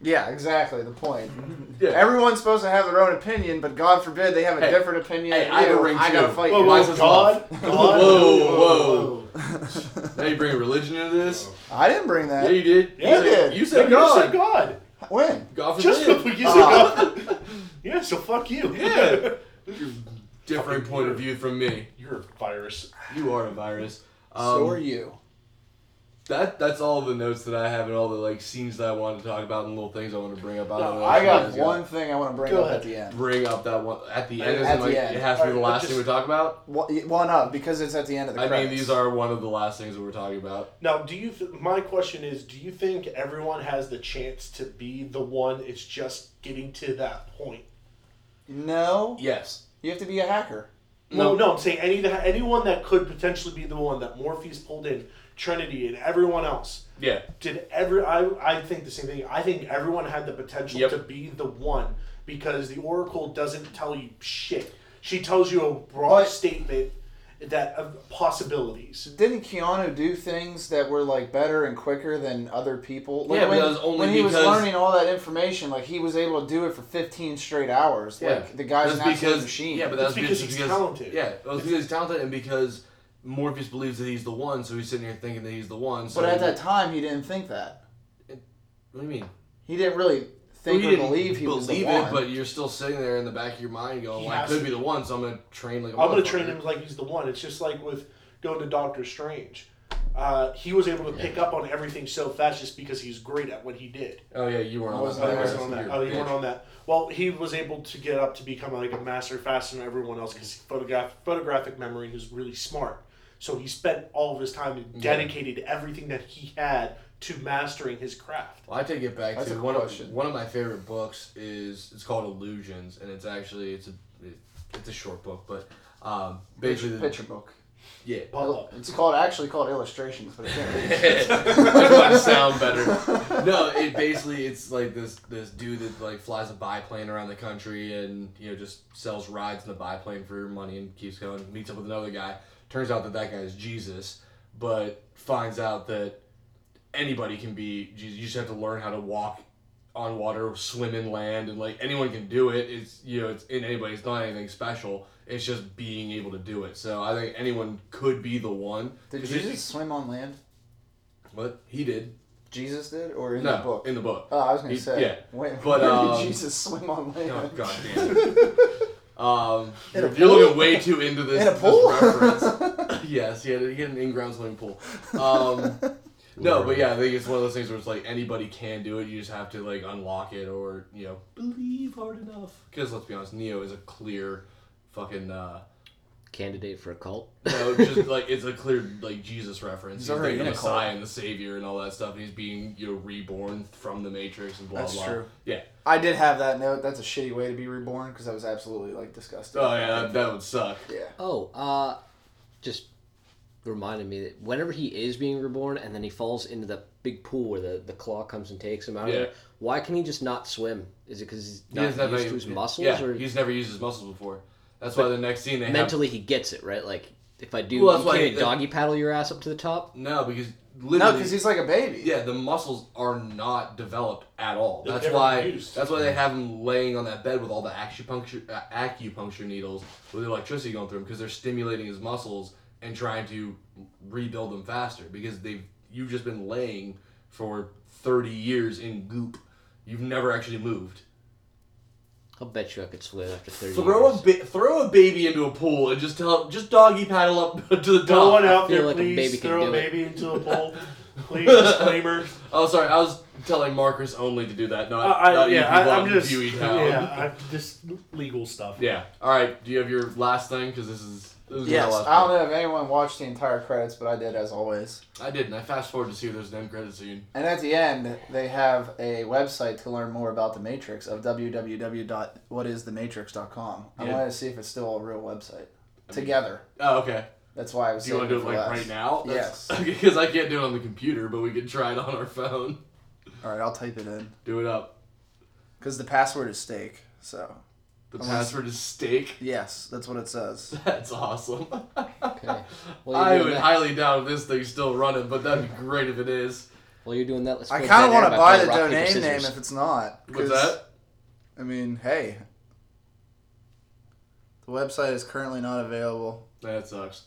Speaker 2: Yeah, exactly the point.
Speaker 1: Yeah.
Speaker 2: Everyone's supposed to have their own opinion, but God forbid they have a
Speaker 1: Hey,
Speaker 2: different opinion.
Speaker 1: hey, I have a ring
Speaker 2: I gotta fight
Speaker 4: Whoa,
Speaker 2: you.
Speaker 4: whoa, God, God,
Speaker 1: Whoa, whoa. now you bring religion into this?
Speaker 2: I didn't bring that.
Speaker 1: Yeah, you did.
Speaker 4: Yeah,
Speaker 1: you
Speaker 2: you
Speaker 1: said,
Speaker 2: did.
Speaker 1: You said
Speaker 4: No, you said God.
Speaker 2: When?
Speaker 1: God
Speaker 4: Just
Speaker 1: forbid.
Speaker 4: you said God. Yeah, so fuck you.
Speaker 1: Yeah. Different point of view from me.
Speaker 4: You're a virus.
Speaker 1: You are a virus.
Speaker 2: so
Speaker 1: Um,
Speaker 2: are you.
Speaker 1: That that's all the notes that I have and all the like scenes that I wanted to talk about and little things I want to bring up. I don't
Speaker 4: No,
Speaker 1: know
Speaker 2: I got
Speaker 1: guys
Speaker 2: one thing I want to bring
Speaker 4: Go
Speaker 2: up
Speaker 4: ahead.
Speaker 2: at the end.
Speaker 1: Bring up that one at the end.
Speaker 2: At
Speaker 1: Isn't
Speaker 2: the
Speaker 1: like
Speaker 2: end.
Speaker 1: it has to be the last
Speaker 4: just-
Speaker 1: thing we talk about.
Speaker 2: Well, y- well, no, because it's at the end of the
Speaker 1: I
Speaker 2: credits.
Speaker 1: mean, these are one of the last things that we're talking about.
Speaker 4: Now, do you? Th- my question is: Do you think everyone has the chance to be the one? It's just getting to that point.
Speaker 2: No,
Speaker 1: Yes.
Speaker 2: you have to be a hacker.
Speaker 4: No, no, I'm saying any anyone that could potentially be the one that Morpheus pulled in, Trinity, and everyone else.
Speaker 1: Yeah.
Speaker 4: Did every? I I think the same thing. I think everyone had the potential
Speaker 1: Yep.
Speaker 4: to be the one because the Oracle doesn't tell you shit. She tells you a broad
Speaker 2: But-
Speaker 4: statement that of possibilities.
Speaker 2: Didn't Keanu do things that were like better and quicker than other people? Like
Speaker 1: Yeah, but
Speaker 2: when,
Speaker 1: that was only
Speaker 2: when he was learning all that information, like he was able to do it for 15 straight hours.
Speaker 1: Yeah.
Speaker 2: Like the guy's
Speaker 1: That's
Speaker 2: an absolute
Speaker 1: because
Speaker 2: machine.
Speaker 1: yeah, but that's
Speaker 4: because he's talented.
Speaker 1: Yeah, it was because he's talented and because Morpheus believes that he's the one, so he's sitting here thinking that he's the one. So
Speaker 2: but at that time, he didn't think that.
Speaker 1: what do you mean?
Speaker 2: He didn't really think
Speaker 1: Well,
Speaker 2: or
Speaker 1: you didn't
Speaker 2: believe he was the
Speaker 1: believe
Speaker 2: one.
Speaker 1: it, but you're still sitting there in the back of your mind going,
Speaker 4: He
Speaker 1: "Well, I could
Speaker 4: to
Speaker 1: be the one, so I'm gonna train like a
Speaker 4: I'm gonna train him like he's the one. It's just like with going to Doctor Strange. Uh, he was able to pick up on everything so fast just because he's great at what he did.
Speaker 1: Oh yeah, you weren't on
Speaker 2: wasn't
Speaker 1: that.
Speaker 4: he wasn't on that. Oh, you weren't on that. Well, he was able to get up to become like a master faster than everyone else because photograph photographic memory and was really smart. So he spent all of his time and
Speaker 1: Yeah.
Speaker 4: dedicated everything that he had to mastering his craft.
Speaker 1: Well, I take it back
Speaker 2: That's
Speaker 1: to
Speaker 2: a
Speaker 1: one of one of my favorite books is it's called Illusions, and it's actually it's a it, it's a short book, but um, basically
Speaker 2: picture,
Speaker 1: the,
Speaker 2: picture book.
Speaker 1: Yeah.
Speaker 4: Paul,
Speaker 2: It's called actually called illustrations, but it can't read.
Speaker 1: I just want to sound better. No, it basically it's like this this dude that like flies a biplane around the country and you know just sells rides in the biplane for money and keeps going. Meets up with another guy. Turns out that that guy is Jesus, but finds out that anybody can be Jesus. You just have to learn how to walk on water, swim in land, and like anyone can do it. It's you know it's in anybody. It's not anything special. It's just being able to do it. So I think anyone could be the one.
Speaker 2: Did
Speaker 1: 'Cause it-
Speaker 2: Jesus swim on land?
Speaker 1: What he did.
Speaker 2: Jesus did, or in
Speaker 1: no,
Speaker 2: the book?
Speaker 1: in the book.
Speaker 2: Oh, I was gonna
Speaker 1: He-
Speaker 2: say.
Speaker 1: yeah.
Speaker 2: When,
Speaker 1: But,
Speaker 2: when
Speaker 1: um,
Speaker 2: did Jesus swim on land?
Speaker 1: Oh god damn. it. Um,
Speaker 2: In
Speaker 1: you're, you're looking way too into this,
Speaker 2: In a
Speaker 1: this
Speaker 2: pool?
Speaker 1: reference. yes, he had, he had an in-ground swimming pool. Um, no, but yeah, I think it's one of those things where it's like anybody can do it. You just have to like unlock it or you know believe hard enough. Because let's be honest, Neo is a clear fucking. Uh,
Speaker 3: Candidate for a cult.
Speaker 1: no, just like it's a clear like Jesus reference.
Speaker 2: He's
Speaker 1: He's,
Speaker 2: already
Speaker 1: like the
Speaker 2: in a cult.
Speaker 1: Messiah and the Savior and all that stuff. And he's being you know reborn from the Matrix and blah
Speaker 2: That's
Speaker 1: blah.
Speaker 2: true.
Speaker 1: Yeah.
Speaker 2: I did have that note. That's a shitty way to be reborn because that was absolutely like disgusting.
Speaker 1: Oh yeah, that, that would suck.
Speaker 2: yeah.
Speaker 3: Oh, uh, just reminded me that whenever he is being reborn and then he falls into the big pool where the, the claw comes and takes him out of there, why can he just not swim? Is it because he's not
Speaker 1: doesn't
Speaker 3: used to his muscles?
Speaker 1: Yeah,
Speaker 3: or
Speaker 1: he's never used his muscles before. That's why the next scene they
Speaker 3: mentally he gets it, right? Like, if I do,
Speaker 1: Well, that's
Speaker 3: you
Speaker 1: why
Speaker 3: can't
Speaker 1: they-
Speaker 3: doggy paddle your ass up to the top?
Speaker 1: no because
Speaker 2: No, because he's like a baby.
Speaker 1: yeah the muscles are not developed at all.
Speaker 4: They've
Speaker 1: That's why
Speaker 4: been used.
Speaker 1: that's why they have him laying on that bed with all the acupuncture uh, acupuncture needles with electricity going through him because they're stimulating his muscles and trying to rebuild them faster because they've you've just been laying for thirty years in goop. You've never actually moved.
Speaker 3: I'll bet you I could swim after 30
Speaker 1: Throw a
Speaker 3: years.
Speaker 1: ba- throw a baby into a pool and just tell just doggy paddle up to the
Speaker 4: No
Speaker 1: top.
Speaker 4: one out there,
Speaker 3: like a
Speaker 4: please
Speaker 3: baby
Speaker 4: throw a
Speaker 3: do it.
Speaker 4: baby into a pool. Please, disclaimer.
Speaker 1: Oh, sorry. I was telling Marcus only to do that, not,
Speaker 4: Uh, I,
Speaker 1: not you
Speaker 4: yeah, I, I'm just
Speaker 1: Dewey Town.
Speaker 4: yeah, I, just legal stuff.
Speaker 1: Yeah. All right. Do you have your last thing? Because this is
Speaker 2: Yes. I don't know if anyone watched the entire credits, but I did as always.
Speaker 1: I didn't. I fast forward to see if there's an end credit scene.
Speaker 2: And at the end, they have a website to learn more about the Matrix of www.whatisthematrix.com. I
Speaker 1: Yeah.
Speaker 2: wanted to see if it's still a real website. Together.
Speaker 1: Oh, okay.
Speaker 2: That's why I was
Speaker 1: Do you want to do it like right now?
Speaker 2: Yes.
Speaker 1: Because I can't do it on the computer, but we can try it on our phone.
Speaker 2: All right, I'll type it in
Speaker 1: Do it up.
Speaker 2: because the password is steak. So
Speaker 1: The
Speaker 2: Unless-
Speaker 1: password is steak.
Speaker 2: yes, that's what it says.
Speaker 1: That's awesome.
Speaker 3: Okay. Well,
Speaker 1: I
Speaker 3: you're
Speaker 1: would
Speaker 3: doing that.
Speaker 1: highly doubt if this thing's still running, but that'd be great if it is.
Speaker 3: While you're doing that, let's.
Speaker 2: I
Speaker 3: play
Speaker 2: kind of
Speaker 3: Dead
Speaker 2: want to
Speaker 3: by
Speaker 2: buy
Speaker 3: playing
Speaker 2: the
Speaker 3: rock, paper,
Speaker 2: domain
Speaker 3: scissors.
Speaker 2: name if it's not.
Speaker 1: What's
Speaker 2: 'cause,
Speaker 1: that?
Speaker 2: I mean, hey, the website is currently not available.
Speaker 1: That sucks.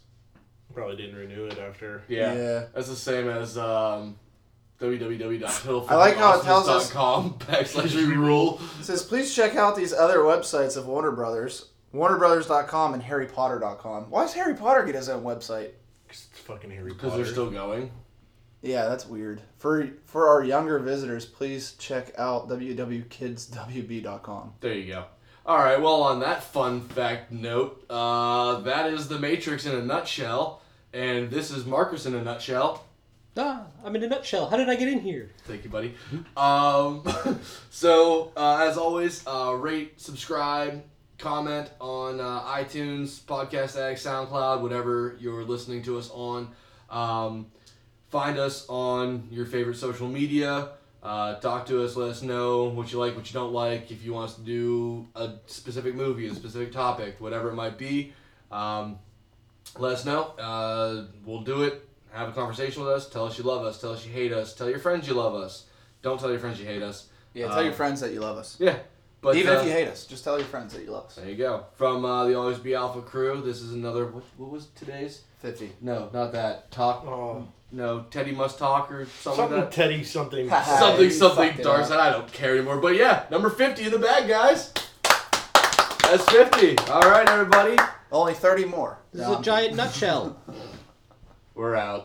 Speaker 4: Probably didn't renew it after.
Speaker 1: Yeah.
Speaker 2: Yeah.
Speaker 1: That's the same as um, www.piddlefucking
Speaker 2: I like how it tells us-
Speaker 1: awesomeness.com backslash rule.
Speaker 2: It says, please check out these other websites of Warner Brothers. WarnerBrothers.com and HarryPotter.com. Why does Harry Potter get his own website?
Speaker 4: 'Cause it's fucking Harry Potter.
Speaker 1: Because
Speaker 4: Potter.
Speaker 1: they're still going.
Speaker 2: Yeah, that's weird. For for our younger visitors, please check out www.kidswb.com.
Speaker 1: There you go. All right. Well, on that fun fact note, uh, that is the Matrix in a nutshell, and this is Marcus in a nutshell.
Speaker 3: Ah, I'm in a nutshell. How did I get in here?
Speaker 1: Thank you, buddy. Um, so uh, as always, uh, rate, subscribe, comment on uh, iTunes, Podcast Addict, SoundCloud, whatever you're listening to us on. Um, find us on your favorite social media. Uh, talk to us. Let us know what you like, what you don't like. If you want us to do a specific movie, a specific topic, whatever it might be, um, let us know. Uh, we'll do it. Have a conversation with us. Tell us you love us. Tell us you hate us. Tell your friends you love us. Don't tell your friends you hate us.
Speaker 2: Yeah, tell
Speaker 1: Um,
Speaker 2: your friends that you love us.
Speaker 1: Yeah. But
Speaker 2: Even
Speaker 1: uh,
Speaker 2: if you hate us, just tell your friends that you love us.
Speaker 1: there you go. From uh, the Always Be Alpha crew, this is another. What, what was today's?
Speaker 2: 50.
Speaker 1: No, not that. Talk.
Speaker 4: Oh,
Speaker 1: No, Teddy must talk or something,
Speaker 4: something
Speaker 1: like that.
Speaker 4: Teddy something.
Speaker 2: Ha
Speaker 1: something,
Speaker 2: you
Speaker 1: something
Speaker 2: fucked
Speaker 1: dark I don't care anymore. But yeah, number 50 in the bag, guys. That's 50. All right, everybody.
Speaker 2: Only 30 more.
Speaker 3: This
Speaker 2: No,
Speaker 3: is a
Speaker 2: I'm
Speaker 3: giant nutshell.
Speaker 1: We're out.